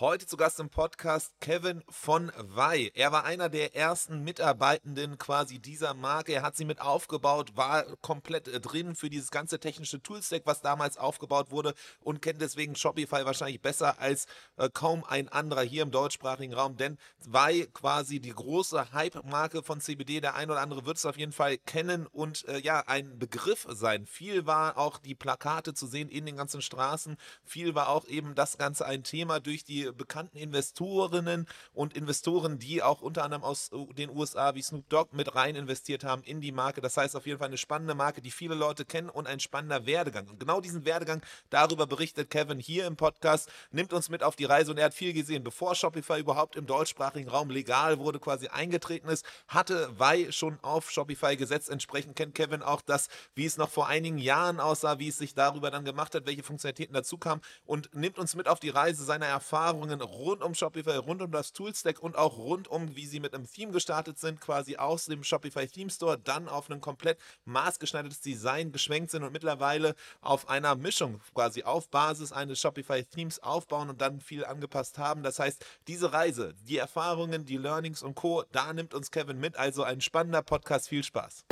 Heute zu Gast im Podcast Kevin von Wey. Er war einer der ersten Mitarbeitenden quasi dieser Marke. Er hat sie mit aufgebaut, war komplett äh, drin für dieses ganze technische Toolstack, was damals aufgebaut wurde und kennt deswegen Shopify wahrscheinlich besser als äh, kaum ein anderer hier im deutschsprachigen Raum. Denn Wey quasi die große Hype-Marke von CBD. Der ein oder andere wird es auf jeden Fall kennen und äh, ja, ein Begriff sein. Viel war auch die Plakate zu sehen in den ganzen Straßen. Viel war auch eben das Ganze ein Thema durch die bekannten Investorinnen und Investoren, die auch unter anderem aus den USA wie Snoop Dogg mit rein investiert haben in die Marke. Das heißt auf jeden Fall eine spannende Marke, die viele Leute kennen und ein spannender Werdegang. Und genau diesen Werdegang, darüber berichtet Kevin hier im Podcast, nimmt uns mit auf die Reise und er hat viel gesehen. Bevor Shopify überhaupt im deutschsprachigen Raum legal wurde, quasi eingetreten ist, hatte Wei schon auf Shopify gesetzt. Entsprechend kennt Kevin auch das, wie es noch vor einigen Jahren aussah, wie es sich darüber dann gemacht hat, welche Funktionalitäten dazu kamen und nimmt uns mit auf die Reise seiner Erfahrungen Erfahrungen rund um Shopify, rund um das Toolstack und auch rund um, wie sie mit einem Theme gestartet sind, quasi aus dem Shopify Theme Store, dann auf ein komplett maßgeschneidertes Design geschwenkt sind und mittlerweile auf einer Mischung quasi auf Basis eines Shopify Themes aufbauen und dann viel angepasst haben. Das heißt, diese Reise, die Erfahrungen, die Learnings und Co., da nimmt uns Kevin mit. Also ein spannender Podcast. Viel Spaß.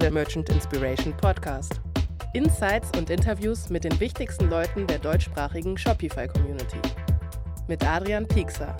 Der Merchant Inspiration Podcast. Insights und Interviews mit den wichtigsten Leuten der deutschsprachigen Shopify-Community. Mit Adrian Piekser.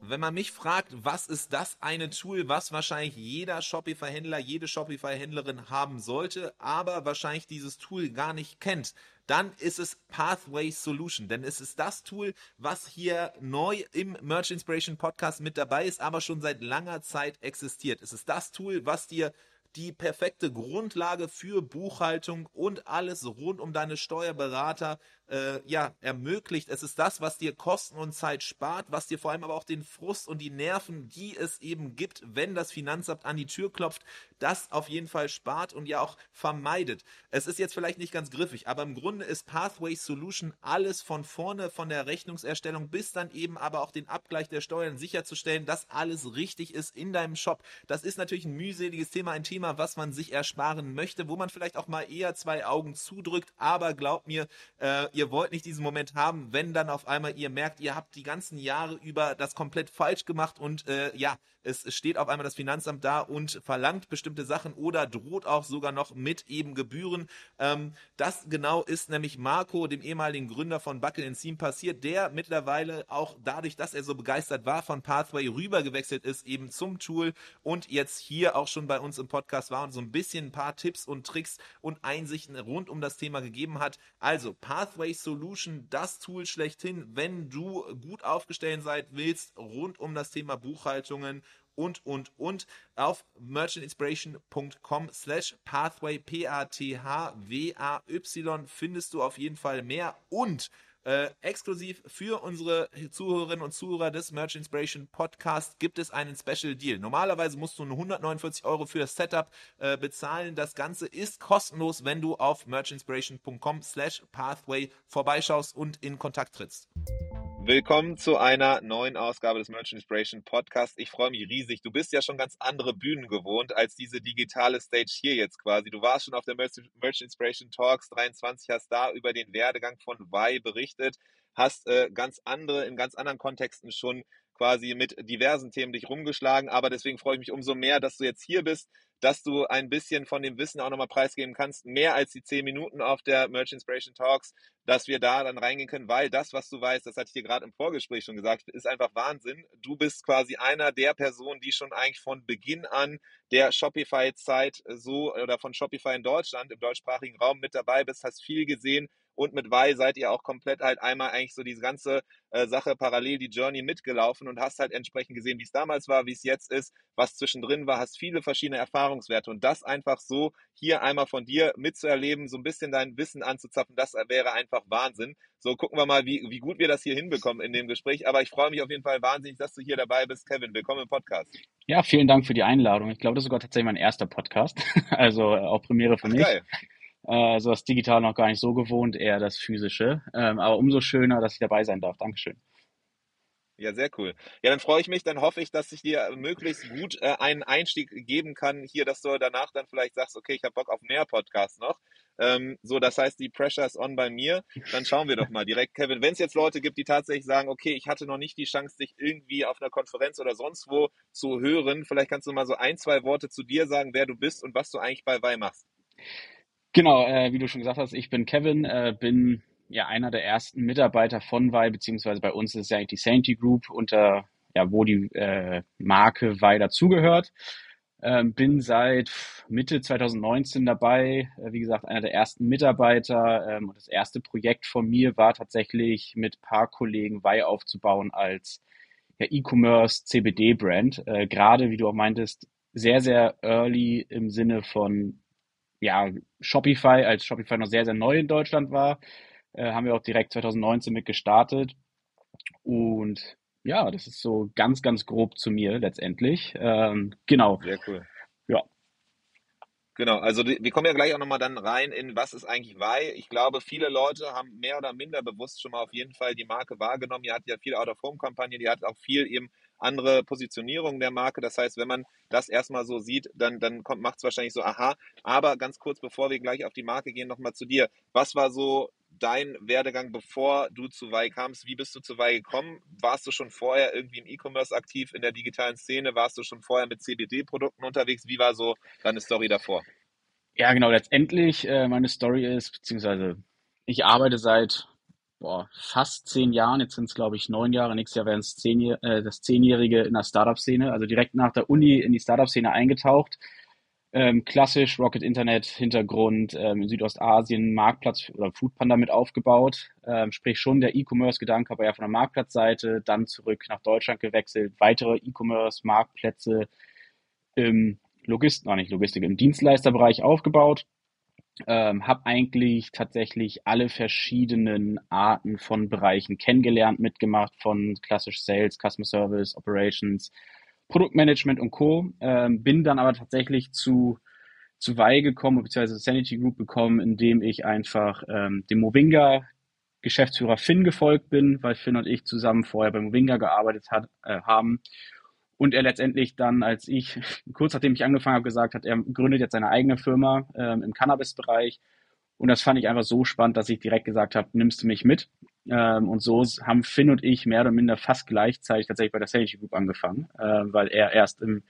Wenn man mich fragt, was ist das eine Tool, was wahrscheinlich jeder Shopify-Händler, jede Shopify-Händlerin haben sollte, aber wahrscheinlich dieses Tool gar nicht kennt, dann ist es Pathway Solution. Denn es ist das Tool, was hier neu im Merch Inspiration Podcast mit dabei ist, aber schon seit langer Zeit existiert. Es ist das Tool, was dir die perfekte Grundlage für Buchhaltung und alles rund um deine Steuerberater äh, ja, ermöglicht. Es ist das, was dir Kosten und Zeit spart, was dir vor allem aber auch den Frust und die Nerven, die es eben gibt, wenn das Finanzamt an die Tür klopft, das auf jeden Fall spart und ja auch vermeidet. Es ist jetzt vielleicht nicht ganz griffig, aber im Grunde ist Pathway Solution alles von vorne, von der Rechnungserstellung bis dann eben aber auch den Abgleich der Steuern sicherzustellen, dass alles richtig ist in deinem Shop. Das ist natürlich ein mühseliges Thema, ein Thema, was man sich ersparen möchte, wo man vielleicht auch mal eher zwei Augen zudrückt, aber glaubt mir, äh, ihr wollt nicht diesen Moment haben, wenn dann auf einmal ihr merkt, ihr habt die ganzen Jahre über das komplett falsch gemacht und äh, ja, es steht auf einmal das Finanzamt da und verlangt bestimmte Sachen oder droht auch sogar noch mit eben Gebühren. Ähm, das genau ist nämlich Marco, dem ehemaligen Gründer von Buckle Seam, passiert, der mittlerweile auch dadurch, dass er so begeistert war von Pathway rübergewechselt ist eben zum Tool und jetzt hier auch schon bei uns im Podcast war und so ein bisschen ein paar Tipps und Tricks und Einsichten rund um das Thema gegeben hat. Also Pathway Solution, das Tool schlechthin, wenn du gut aufgestellt sein willst rund um das Thema Buchhaltungen und, und, und. Auf merchantinspiration.com slash pathway, P-A-T-H-W-A-Y findest du auf jeden Fall mehr und äh, exklusiv für unsere Zuhörerinnen und Zuhörer des Merch Inspiration Podcast gibt es einen Special Deal. Normalerweise musst du nur 149 Euro für das Setup äh, bezahlen. Das Ganze ist kostenlos, wenn du auf merchinspiration.com slash pathway vorbeischaust und in Kontakt trittst. Willkommen zu einer neuen Ausgabe des Merchant Inspiration Podcast. Ich freue mich riesig. Du bist ja schon ganz andere Bühnen gewohnt als diese digitale Stage hier jetzt quasi. Du warst schon auf der Merchant Inspiration Talks 23, hast da über den Werdegang von Y berichtet, hast äh, ganz andere, in ganz anderen Kontexten schon quasi mit diversen Themen dich rumgeschlagen. Aber deswegen freue ich mich umso mehr, dass du jetzt hier bist, dass du ein bisschen von dem Wissen auch nochmal preisgeben kannst, mehr als die zehn Minuten auf der Merch Inspiration Talks, dass wir da dann reingehen können, weil das, was du weißt, das hatte ich dir gerade im Vorgespräch schon gesagt, ist einfach Wahnsinn. Du bist quasi einer der Personen, die schon eigentlich von Beginn an der Shopify-Zeit so oder von Shopify in Deutschland, im deutschsprachigen Raum mit dabei bist, hast viel gesehen, und mit Wei seid ihr auch komplett halt einmal eigentlich so diese ganze äh, Sache parallel die Journey mitgelaufen und hast halt entsprechend gesehen, wie es damals war, wie es jetzt ist, was zwischendrin war, hast viele verschiedene Erfahrungswerte und das einfach so hier einmal von dir mitzuerleben, so ein bisschen dein Wissen anzuzapfen, das wäre einfach Wahnsinn. So gucken wir mal, wie, wie gut wir das hier hinbekommen in dem Gespräch. Aber ich freue mich auf jeden Fall wahnsinnig, dass du hier dabei bist. Kevin, willkommen im Podcast. Ja, vielen Dank für die Einladung. Ich glaube, das ist sogar tatsächlich mein erster Podcast. also äh, auch Premiere für Ach, mich. Geil äh, so das Digital noch gar nicht so gewohnt, eher das Physische. Ähm, aber umso schöner, dass ich dabei sein darf. Dankeschön. Ja, sehr cool. Ja, dann freue ich mich, dann hoffe ich, dass ich dir möglichst gut äh, einen Einstieg geben kann hier, dass du danach dann vielleicht sagst, okay, ich habe Bock auf mehr Podcasts noch. Ähm, so, das heißt, die Pressure ist on bei mir. Dann schauen wir doch mal direkt, Kevin. Wenn es jetzt Leute gibt, die tatsächlich sagen, okay, ich hatte noch nicht die Chance, dich irgendwie auf einer Konferenz oder sonst wo zu hören, vielleicht kannst du mal so ein, zwei Worte zu dir sagen, wer du bist und was du eigentlich bei Wei machst. Genau, äh, wie du schon gesagt hast, ich bin Kevin, äh, bin ja einer der ersten Mitarbeiter von Wei, beziehungsweise bei uns ist ja eigentlich die Sanity Group, unter ja, wo die äh, Marke Wei dazugehört. Ähm, bin seit Mitte 2019 dabei, äh, wie gesagt, einer der ersten Mitarbeiter. Ähm, und das erste Projekt von mir war tatsächlich mit paar Kollegen Wei aufzubauen als ja, E-Commerce CBD-Brand. Äh, Gerade, wie du auch meintest, sehr, sehr early im Sinne von ja, Shopify, als Shopify noch sehr, sehr neu in Deutschland war, äh, haben wir auch direkt 2019 mit gestartet. Und ja, das ist so ganz, ganz grob zu mir letztendlich. Ähm, genau. Sehr cool. Ja. Genau, also wir kommen ja gleich auch nochmal dann rein in, was ist eigentlich Wei. Ich glaube, viele Leute haben mehr oder minder bewusst schon mal auf jeden Fall die Marke wahrgenommen. Ihr hattet ja viel Out-of-Home-Kampagne, die hat auch viel eben andere Positionierung der Marke. Das heißt, wenn man das erstmal so sieht, dann, dann macht es wahrscheinlich so, aha. Aber ganz kurz, bevor wir gleich auf die Marke gehen, nochmal zu dir. Was war so dein Werdegang, bevor du zu Wei kamst? Wie bist du zu Wei gekommen? Warst du schon vorher irgendwie im E-Commerce aktiv in der digitalen Szene? Warst du schon vorher mit CBD-Produkten unterwegs? Wie war so deine Story davor? Ja, genau. Letztendlich äh, meine Story ist, beziehungsweise ich arbeite seit boah, fast zehn Jahren, jetzt sind es glaube ich neun Jahre, nächstes Jahr werden es zehn, äh, das Zehnjährige in der Startup-Szene, also direkt nach der Uni in die Startup-Szene eingetaucht. Ähm, klassisch Rocket Internet Hintergrund ähm, in Südostasien Marktplatz oder Foodpanda mit aufgebaut, ähm, sprich schon der E-Commerce-Gedanke, aber ja von der Marktplatzseite, dann zurück nach Deutschland gewechselt, weitere E-Commerce-Marktplätze im Logist, noch nicht Logistik, im Dienstleisterbereich aufgebaut. Ähm, habe eigentlich tatsächlich alle verschiedenen Arten von Bereichen kennengelernt, mitgemacht, von klassisch Sales, Customer Service, Operations, Produktmanagement und Co. Ähm, bin dann aber tatsächlich zu, zu Weil gekommen, beziehungsweise Sanity Group gekommen, indem ich einfach ähm, dem Movinga Geschäftsführer Finn gefolgt bin, weil Finn und ich zusammen vorher beim Movinga gearbeitet hat, äh, haben. Und er letztendlich dann, als ich, kurz nachdem ich angefangen habe, gesagt hat, er gründet jetzt seine eigene Firma ähm, im Cannabis-Bereich. Und das fand ich einfach so spannend, dass ich direkt gesagt habe, nimmst du mich mit? Ähm, und so haben Finn und ich mehr oder minder fast gleichzeitig tatsächlich bei der Sanity Group angefangen, äh, weil er erst im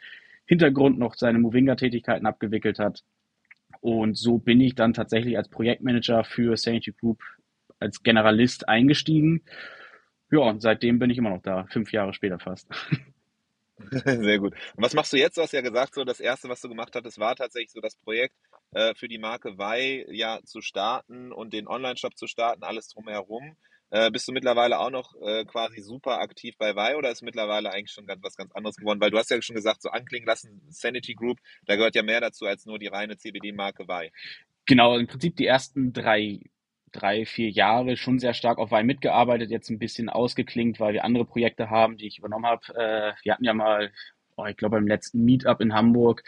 Hintergrund noch seine Movinga-Tätigkeiten abgewickelt hat. Und so bin ich dann tatsächlich als Projektmanager für Sanity Group als Generalist eingestiegen. Ja, und seitdem bin ich immer noch da, fünf Jahre später fast. Sehr gut. Und was machst du jetzt? Du hast ja gesagt, so das erste, was du gemacht hattest, war tatsächlich so das Projekt äh, für die Marke Wei ja zu starten und den Online-Shop zu starten, alles drumherum. Äh, bist du mittlerweile auch noch äh, quasi super aktiv bei Vi oder ist mittlerweile eigentlich schon ganz, was ganz anderes geworden? Weil du hast ja schon gesagt, so anklingen lassen, Sanity Group, da gehört ja mehr dazu als nur die reine CBD-Marke Vi. Genau, im Prinzip die ersten drei, drei, vier Jahre schon sehr stark auf Vi mitgearbeitet, jetzt ein bisschen ausgeklingt, weil wir andere Projekte haben, die ich übernommen habe. Äh, wir hatten ja mal, oh, ich glaube beim letzten Meetup in Hamburg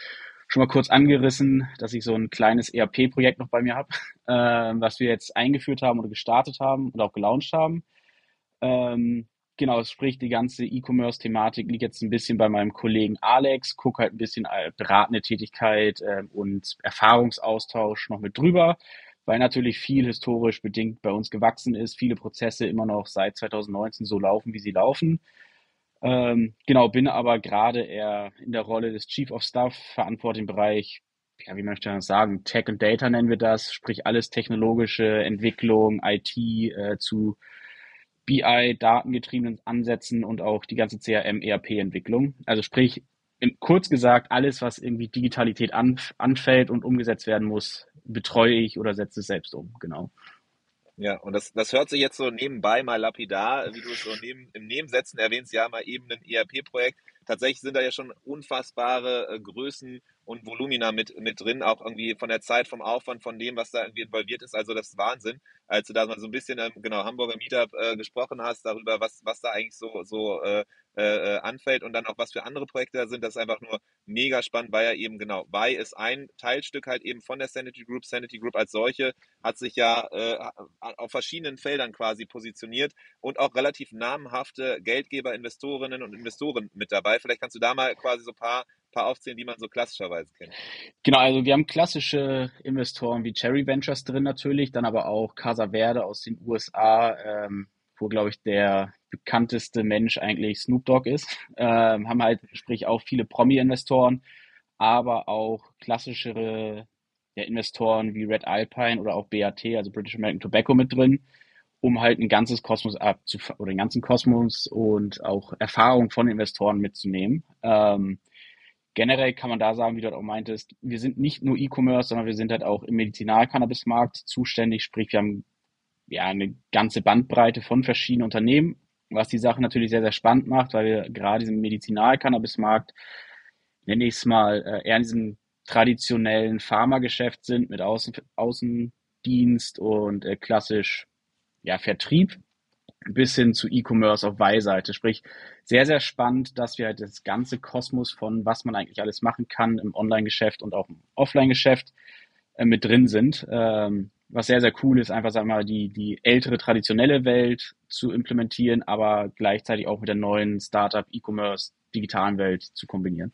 schon mal kurz angerissen, dass ich so ein kleines ERP-Projekt noch bei mir habe, äh, was wir jetzt eingeführt haben oder gestartet haben und auch gelauncht haben. Ähm, genau, sprich, die ganze E-Commerce-Thematik liegt jetzt ein bisschen bei meinem Kollegen Alex, guck halt ein bisschen äh, beratende Tätigkeit äh, und Erfahrungsaustausch noch mit drüber, weil natürlich viel historisch bedingt bei uns gewachsen ist, viele Prozesse immer noch seit 2019 so laufen, wie sie laufen. Ähm, genau, bin aber gerade eher in der Rolle des Chief of Staff, verantworte den Bereich, ja, wie möchte ich das sagen, Tech and Data nennen wir das, sprich alles technologische Entwicklung, IT äh, zu BI, datengetriebenen Ansätzen und auch die ganze CRM, ERP-Entwicklung. Also sprich, kurz gesagt, alles, was irgendwie Digitalität an, anfällt und umgesetzt werden muss, betreue ich oder setze es selbst um, genau. Ja, und das, das hört sich jetzt so nebenbei mal lapidar, wie du es so neben, im Nebensätzen erwähnst, ja, mal eben ein ERP-Projekt. Tatsächlich sind da ja schon unfassbare äh, Größen und Volumina mit, mit drin, auch irgendwie von der Zeit, vom Aufwand, von dem, was da irgendwie involviert ist. Also das ist Wahnsinn. Als du da mal so ein bisschen, ähm, genau, Hamburger Meetup äh, gesprochen hast, darüber, was, was da eigentlich so, so äh, äh, anfällt und dann auch was für andere Projekte da sind, das ist einfach nur mega spannend, weil ja eben genau, Vai ist ein Teilstück halt eben von der Sanity Group. Sanity Group als solche hat sich ja äh, auf verschiedenen Feldern quasi positioniert und auch relativ namhafte Geldgeber, Investorinnen und Investoren mit dabei. Vielleicht kannst du da mal quasi so ein paar paar aufzählen, die man so klassischerweise kennt. Genau, also wir haben klassische Investoren wie Cherry Ventures drin natürlich, dann aber auch Casa Verde aus den USA, ähm, wo, glaube ich, der bekannteste Mensch eigentlich Snoop Dogg ist. Ähm, haben halt, sprich, auch viele Promi-Investoren, aber auch klassischere ja, Investoren wie Red Alpine oder auch BAT, also British American Tobacco mit drin, um halt ein ganzes Kosmos abzu oder den ganzen Kosmos und auch Erfahrung von Investoren mitzunehmen. Ähm, generell kann man da sagen, wie du auch meintest, wir sind nicht nur E-Commerce, sondern wir sind halt auch im Medizinal-Cannabis-Markt zuständig, sprich wir haben ja eine ganze Bandbreite von verschiedenen Unternehmen, was die Sache natürlich sehr, sehr spannend macht, weil wir gerade im Medizinal-Cannabis-Markt, nenne ich es mal, äh, eher in diesem traditionellen Pharmageschäft sind mit Außen, Außendienst und äh, klassisch ja, Vertrieb bis hin zu E-Commerce auf Weihseite. Sprich, sehr, sehr spannend, dass wir halt das ganze Kosmos von was man eigentlich alles machen kann im Online-Geschäft und auch im Offline-Geschäft äh, mit drin sind. Ähm, was sehr, sehr cool ist, einfach, sagen wir mal, die, die ältere traditionelle Welt zu implementieren, aber gleichzeitig auch mit der neuen Startup, E-Commerce, digitalen Welt zu kombinieren.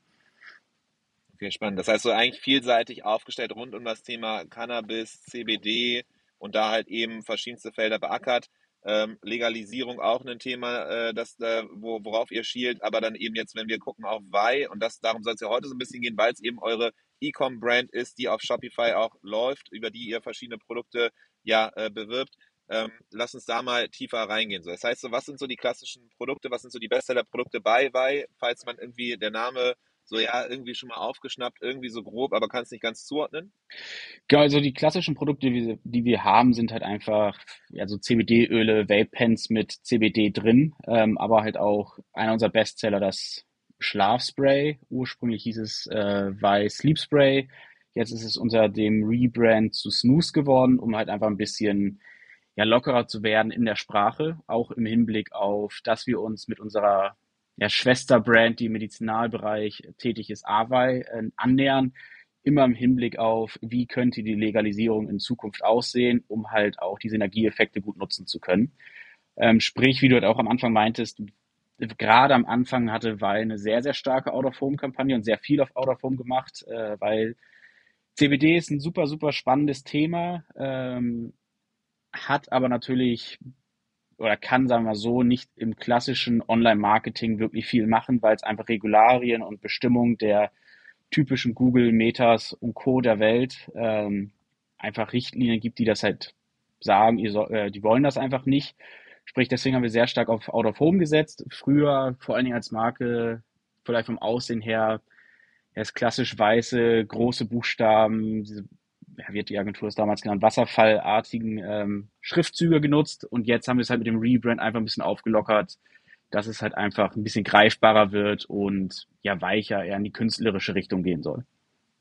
Okay, spannend. Das heißt, so eigentlich vielseitig aufgestellt rund um das Thema Cannabis, CBD und da halt eben verschiedenste Felder beackert. Ähm, Legalisierung auch ein Thema, äh, das, äh, wo, worauf ihr schielt, aber dann eben jetzt, wenn wir gucken auf Vai, und das darum soll es ja heute so ein bisschen gehen, weil es eben eure E-Com-Brand ist, die auf Shopify auch läuft, über die ihr verschiedene Produkte ja äh, bewirbt. Ähm, lass uns da mal tiefer reingehen. So, das heißt, so, was sind so die klassischen Produkte, was sind so die Bestseller-Produkte bei Vai, falls man irgendwie der Name so ja irgendwie schon mal aufgeschnappt, irgendwie so grob, aber kann es nicht ganz zuordnen? Genau, also die klassischen Produkte, die, die wir haben, sind halt einfach ja, so CBD-Öle, Vape-Pens mit CBD drin, ähm, aber halt auch einer unserer Bestseller, das Schlafspray. Ursprünglich hieß es äh, Weiß Sleep Spray. Jetzt ist es unter dem Rebrand zu Snooze geworden, um halt einfach ein bisschen ja, lockerer zu werden in der Sprache, auch im Hinblick auf, dass wir uns mit unserer ja, Schwesterbrand, die im Medizinalbereich tätig ist, Awei, äh, annähern. Immer im Hinblick auf, wie könnte die Legalisierung in Zukunft aussehen, um halt auch die Synergieeffekte gut nutzen zu können. Ähm, sprich, wie du halt auch am Anfang meintest, gerade am Anfang hatte Weil eine sehr, sehr starke Out-of-Home-Kampagne und sehr viel auf Out-of-Home gemacht, äh, weil CBD ist ein super, super spannendes Thema, ähm, hat aber natürlich oder kann, sagen wir so, nicht im klassischen Online-Marketing wirklich viel machen, weil es einfach Regularien und Bestimmungen der typischen Google, Metas und Co. der Welt ähm, einfach Richtlinien gibt, die das halt sagen, ihr soll, äh, die wollen das einfach nicht. Sprich, deswegen haben wir sehr stark auf Out of Home gesetzt. Früher, vor allen Dingen als Marke, vielleicht vom Aussehen her, er klassisch weiße, große Buchstaben, diese ja, wird die Agentur es damals genannt, wasserfallartigen ähm, Schriftzüge genutzt und jetzt haben wir es halt mit dem Rebrand einfach ein bisschen aufgelockert, dass es halt einfach ein bisschen greifbarer wird und ja weicher eher in die künstlerische Richtung gehen soll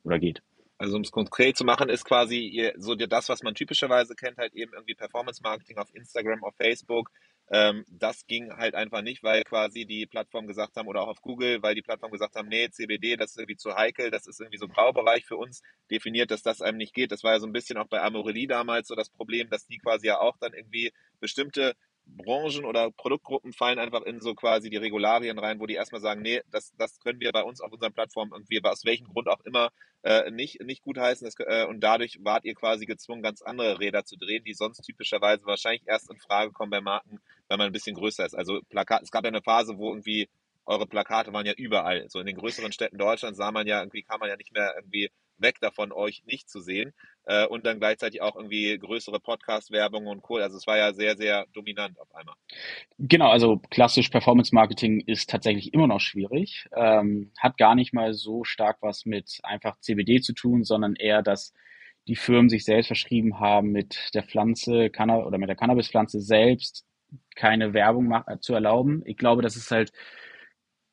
oder geht. Also um es konkret zu machen, ist quasi so das, was man typischerweise kennt, halt eben irgendwie Performance Marketing auf Instagram, auf Facebook, ähm, das ging halt einfach nicht, weil quasi die Plattform gesagt haben oder auch auf Google, weil die Plattform gesagt haben, nee, CBD, das ist irgendwie zu heikel, das ist irgendwie so ein Graubereich für uns, definiert, dass das einem nicht geht. Das war ja so ein bisschen auch bei Amorelie damals so das Problem, dass die quasi ja auch dann irgendwie bestimmte Branchen oder Produktgruppen fallen einfach in so quasi die Regularien rein, wo die erstmal sagen, nee, das, das können wir bei uns auf unseren Plattformen irgendwie aus welchem Grund auch immer äh, nicht, nicht gut heißen. Das, äh, und dadurch wart ihr quasi gezwungen, ganz andere Räder zu drehen, die sonst typischerweise wahrscheinlich erst in Frage kommen bei Marken, wenn man ein bisschen größer ist. Also Plakat, es gab ja eine Phase, wo irgendwie eure Plakate waren ja überall. So in den größeren Städten Deutschlands sah man ja irgendwie, kam man ja nicht mehr irgendwie weg davon, euch nicht zu sehen. Äh, und dann gleichzeitig auch irgendwie größere Podcast-Werbung und Co. Also es war ja sehr, sehr dominant auf einmal. Genau, also klassisch Performance Marketing ist tatsächlich immer noch schwierig. Ähm, hat gar nicht mal so stark was mit einfach CBD zu tun, sondern eher, dass die Firmen sich selbst verschrieben haben, mit der Pflanze oder mit der Cannabispflanze selbst keine Werbung zu erlauben. Ich glaube, das ist halt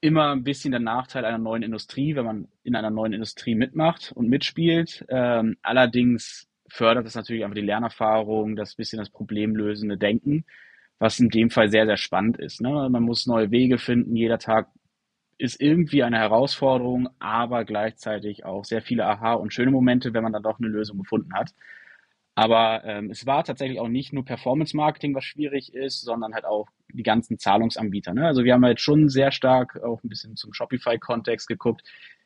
immer ein bisschen der Nachteil einer neuen Industrie, wenn man in einer neuen Industrie mitmacht und mitspielt. Ähm, allerdings fördert das natürlich einfach die Lernerfahrung, das bisschen das problemlösende Denken, was in dem Fall sehr, sehr spannend ist. Ne? Man muss neue Wege finden, jeder Tag ist irgendwie eine Herausforderung, aber gleichzeitig auch sehr viele Aha- und schöne Momente, wenn man dann doch eine Lösung gefunden hat. Aber ähm, es war tatsächlich auch nicht nur Performance-Marketing, was schwierig ist, sondern halt auch die ganzen Zahlungsanbieter. Ne? Also wir haben halt schon sehr stark auch ein bisschen zum Shopify-Kontext geguckt,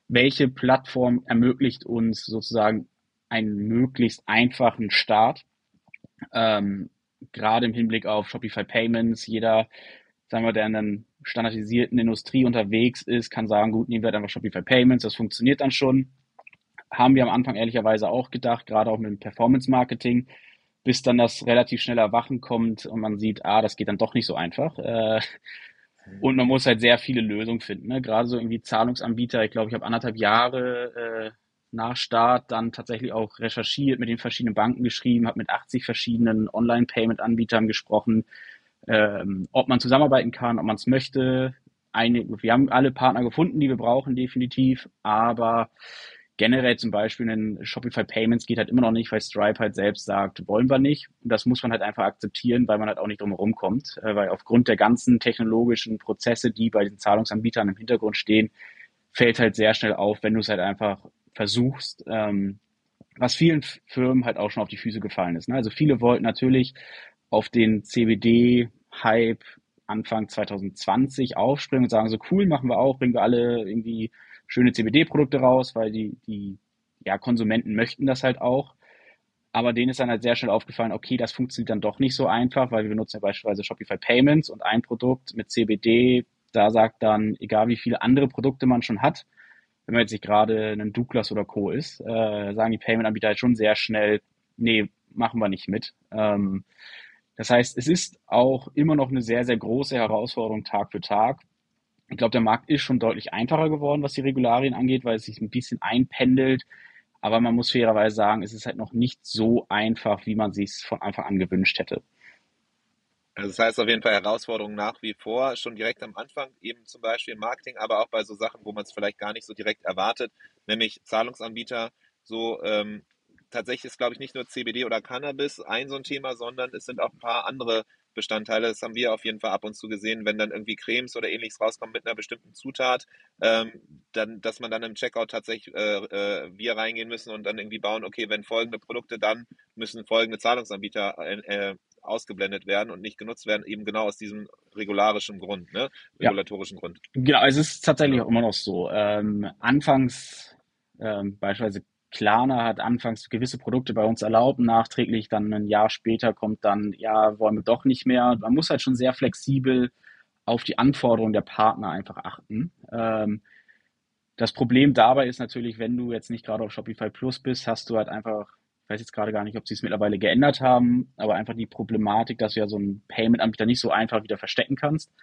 welche Plattform ermöglicht uns sozusagen einen möglichst einfachen Start. Ähm, gerade im Hinblick auf Shopify Payments, jeder, sagen wir, der in einer standardisierten Industrie unterwegs ist, kann sagen, gut, nehmen wir halt einfach Shopify Payments, das funktioniert dann schon haben wir am Anfang ehrlicherweise auch gedacht, gerade auch mit dem Performance-Marketing, bis dann das relativ schnell Erwachen kommt und man sieht, ah, das geht dann doch nicht so einfach. Äh, und man muss halt sehr viele Lösungen finden. Ne? Gerade so irgendwie Zahlungsanbieter. Ich glaube, ich habe anderthalb Jahre äh, nach Start dann tatsächlich auch recherchiert, mit den verschiedenen Banken geschrieben, habe mit 80 verschiedenen Online-Payment-Anbietern gesprochen, ähm, ob man zusammenarbeiten kann, ob man es möchte. Eine, wir haben alle Partner gefunden, die wir brauchen, definitiv, aber generell zum Beispiel ein Shopify Payments geht halt immer noch nicht, weil Stripe halt selbst sagt, wollen wir nicht. Und das muss man halt einfach akzeptieren, weil man halt auch nicht drum herum kommt, äh, weil aufgrund der ganzen technologischen Prozesse, die bei den Zahlungsanbietern im Hintergrund stehen, fällt halt sehr schnell auf, wenn du es halt einfach versuchst, ähm, was vielen Firmen halt auch schon auf die Füße gefallen ist. Ne? Also viele wollten natürlich auf den CBD-Hype Anfang 2020 aufspringen und sagen, so cool, machen wir auch, bringen wir alle irgendwie schöne CBD-Produkte raus, weil die, die ja, Konsumenten möchten das halt auch. Aber denen ist dann halt sehr schnell aufgefallen, okay, das funktioniert dann doch nicht so einfach, weil wir benutzen ja beispielsweise Shopify Payments und ein Produkt mit CBD, da sagt dann, egal wie viele andere Produkte man schon hat, wenn man jetzt nicht gerade ein Douglas oder Co. ist, äh, sagen die Payment-Anbieter halt schon sehr schnell, nee, machen wir nicht mit. Ähm, das heißt, es ist auch immer noch eine sehr, sehr große Herausforderung Tag für Tag. Ich glaube, der Markt ist schon deutlich einfacher geworden, was die Regularien angeht, weil es sich ein bisschen einpendelt. Aber man muss fairerweise sagen, es ist halt noch nicht so einfach, wie man sich von Anfang an gewünscht hätte. Also das heißt auf jeden Fall Herausforderungen nach wie vor, schon direkt am Anfang, eben zum Beispiel im Marketing, aber auch bei so Sachen, wo man es vielleicht gar nicht so direkt erwartet, nämlich Zahlungsanbieter. So ähm, tatsächlich ist, glaube ich, nicht nur CBD oder Cannabis ein so ein Thema, sondern es sind auch ein paar andere Bestandteile. Das haben wir auf jeden Fall ab und zu gesehen, wenn dann irgendwie Cremes oder ähnliches rauskommen mit einer bestimmten Zutat, ähm, dann, dass man dann im Checkout tatsächlich äh, äh, wir reingehen müssen und dann irgendwie bauen, okay, wenn folgende Produkte, dann müssen folgende Zahlungsanbieter äh, äh ausgeblendet werden und nicht genutzt werden, eben genau aus diesem regularischen Grund, ne? regulatorischen ja. Grund. Genau, es ist tatsächlich auch immer noch so. Ähm, anfangs ähm, beispielsweise Klarna hat anfangs gewisse Produkte bei uns erlaubt, nachträglich dann ein Jahr später kommt dann, ja, wollen wir doch nicht mehr. Man muss halt schon sehr flexibel auf die Anforderungen der Partner einfach achten. Ähm, das Problem dabei ist natürlich, wenn du jetzt nicht gerade auf Shopify Plus bist, hast du halt einfach, ich weiß jetzt gerade gar nicht, ob sie es mittlerweile geändert haben, aber einfach die Problematik, dass du ja so einen Payment-Anbieter nicht so einfach wieder verstecken kannst.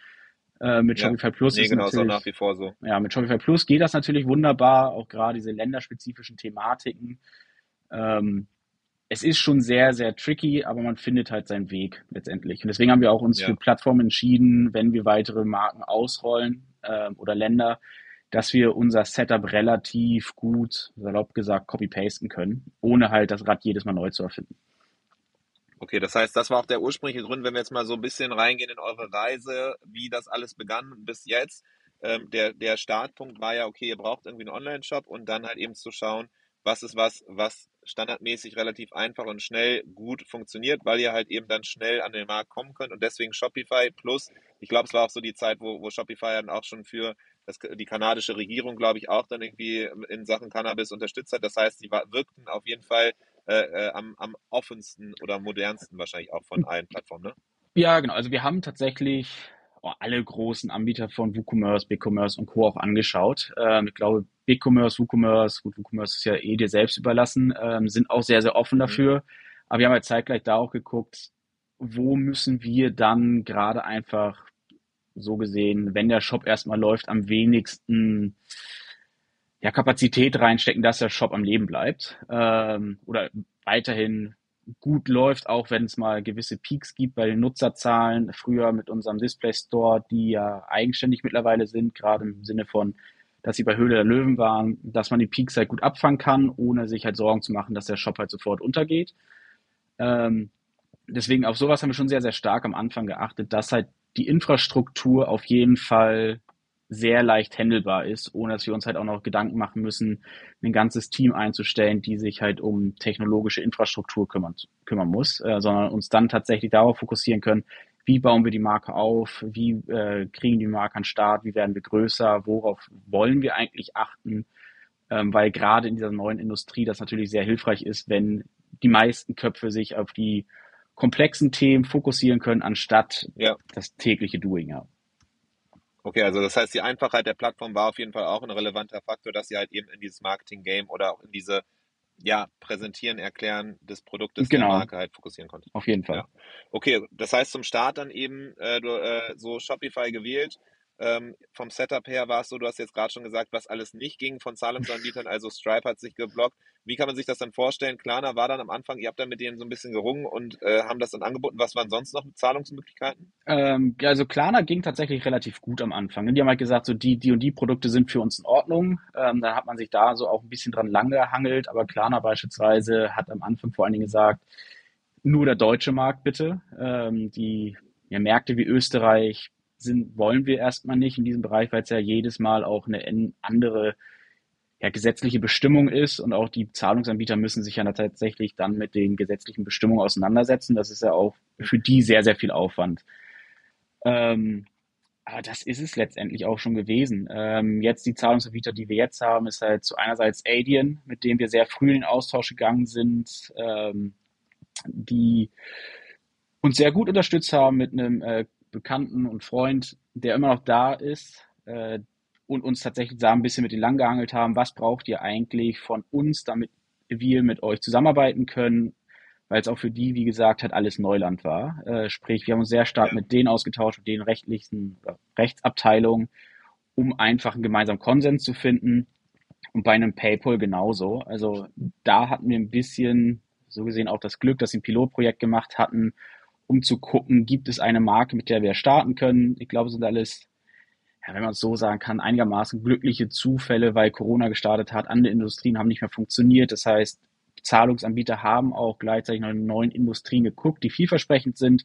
Äh, mit ja. Shopify Plus nee, ist genau, natürlich, nach wie vor so. Ja, mit Shopify Plus geht das natürlich wunderbar, auch gerade diese länderspezifischen Thematiken. Ähm, es ist schon sehr, sehr tricky, aber man findet halt seinen Weg letztendlich. Und deswegen haben wir auch uns ja. für Plattformen entschieden, wenn wir weitere Marken ausrollen äh, oder Länder, dass wir unser Setup relativ gut, salopp gesagt, copy-pasten können, ohne halt das Rad jedes Mal neu zu erfinden. Okay, das heißt, das war auch der ursprüngliche Grund, wenn wir jetzt mal so ein bisschen reingehen in eure Reise, wie das alles begann bis jetzt. Ähm, der, der Startpunkt war ja, okay, ihr braucht irgendwie einen Online-Shop und dann halt eben zu schauen, was ist was, was standardmäßig relativ einfach und schnell gut funktioniert, weil ihr halt eben dann schnell an den Markt kommen könnt und deswegen Shopify plus, ich glaube, es war auch so die Zeit, wo, wo Shopify dann auch schon für das, die kanadische Regierung, glaube ich, auch dann irgendwie in Sachen Cannabis unterstützt hat. Das heißt, die wirkten auf jeden Fall äh, äh, am, am offensten oder modernsten wahrscheinlich auch von allen Plattformen, ne? Ja, genau. Also wir haben tatsächlich oh, alle großen Anbieter von WooCommerce, BigCommerce und Co. auch angeschaut. Ähm, ich glaube, BigCommerce, WooCommerce, gut, WooCommerce ist ja eh dir selbst überlassen, ähm, sind auch sehr, sehr offen mhm. dafür. Mhm. Aber wir haben halt zeitgleich da auch geguckt, wo müssen wir dann gerade einfach so gesehen, wenn der Shop erstmal läuft, am wenigsten ja, Kapazität reinstecken, dass der Shop am Leben bleibt ähm, oder weiterhin gut läuft, auch wenn es mal gewisse Peaks gibt bei den Nutzerzahlen. Früher mit unserem Display Store, die ja eigenständig mittlerweile sind, gerade im Sinne von, dass sie bei Höhle der Löwen waren, dass man die Peaks halt gut abfangen kann, ohne sich halt Sorgen zu machen, dass der Shop halt sofort untergeht. Ähm, deswegen auf sowas haben wir schon sehr, sehr stark am Anfang geachtet, dass halt die Infrastruktur auf jeden Fall sehr leicht handelbar ist, ohne dass wir uns halt auch noch Gedanken machen müssen, ein ganzes Team einzustellen, die sich halt um technologische Infrastruktur kümmern, kümmern muss, äh, sondern uns dann tatsächlich darauf fokussieren können, wie bauen wir die Marke auf, wie äh, kriegen die Marke an Start, wie werden wir größer, worauf wollen wir eigentlich achten, ähm, weil gerade in dieser neuen Industrie das natürlich sehr hilfreich ist, wenn die meisten Köpfe sich auf die komplexen Themen fokussieren können, anstatt ja. das tägliche Doing. Ja. Okay, also das heißt, die Einfachheit der Plattform war auf jeden Fall auch ein relevanter Faktor, dass sie halt eben in dieses Marketing-Game oder auch in diese ja, Präsentieren, Erklären des Produktes genau. der Marke halt fokussieren konnte. Auf jeden Fall. Ja. Okay, das heißt zum Start dann eben äh, du, äh, so Shopify gewählt, ähm, vom Setup her war es so, du hast jetzt gerade schon gesagt, was alles nicht ging von Zahlungsanbietern, also Stripe hat sich geblockt. Wie kann man sich das dann vorstellen? Klarna war dann am Anfang, ihr habt dann mit denen so ein bisschen gerungen und äh, haben das dann angeboten. Was waren sonst noch Zahlungsmöglichkeiten? Ähm, also Klarna ging tatsächlich relativ gut am Anfang. Die haben halt gesagt, so die, die und die Produkte sind für uns in Ordnung. Ähm, dann hat man sich da so auch ein bisschen dran lang gehangelt, aber Klarna beispielsweise hat am Anfang vor allen Dingen gesagt, nur der deutsche Markt bitte. Ähm, die ja, Märkte wie Österreich, sind, wollen wir erstmal nicht in diesem Bereich, weil es ja jedes Mal auch eine andere ja, gesetzliche Bestimmung ist und auch die Zahlungsanbieter müssen sich ja tatsächlich dann mit den gesetzlichen Bestimmungen auseinandersetzen. Das ist ja auch für die sehr, sehr viel Aufwand. Ähm, aber das ist es letztendlich auch schon gewesen. Ähm, jetzt die Zahlungsanbieter, die wir jetzt haben, ist halt zu einerseits Adyen, mit dem wir sehr früh in den Austausch gegangen sind, ähm, die uns sehr gut unterstützt haben mit einem äh, Bekannten und Freund, der immer noch da ist äh, und uns tatsächlich da ein bisschen mit den lang geangelt haben, was braucht ihr eigentlich von uns, damit wir mit euch zusammenarbeiten können, weil es auch für die, wie gesagt, halt alles Neuland war. Äh, sprich, wir haben uns sehr stark mit denen ausgetauscht, mit den rechtlichen Rechtsabteilungen, um einfach einen gemeinsamen Konsens zu finden. Und bei einem PayPal genauso. Also da hatten wir ein bisschen, so gesehen, auch das Glück, dass sie ein Pilotprojekt gemacht hatten, um zu gucken, gibt es eine Marke, mit der wir starten können. Ich glaube, es sind alles, ja, wenn man es so sagen kann, einigermaßen glückliche Zufälle, weil Corona gestartet hat. Andere Industrien haben nicht mehr funktioniert. Das heißt, Zahlungsanbieter haben auch gleichzeitig noch in neuen Industrien geguckt, die vielversprechend sind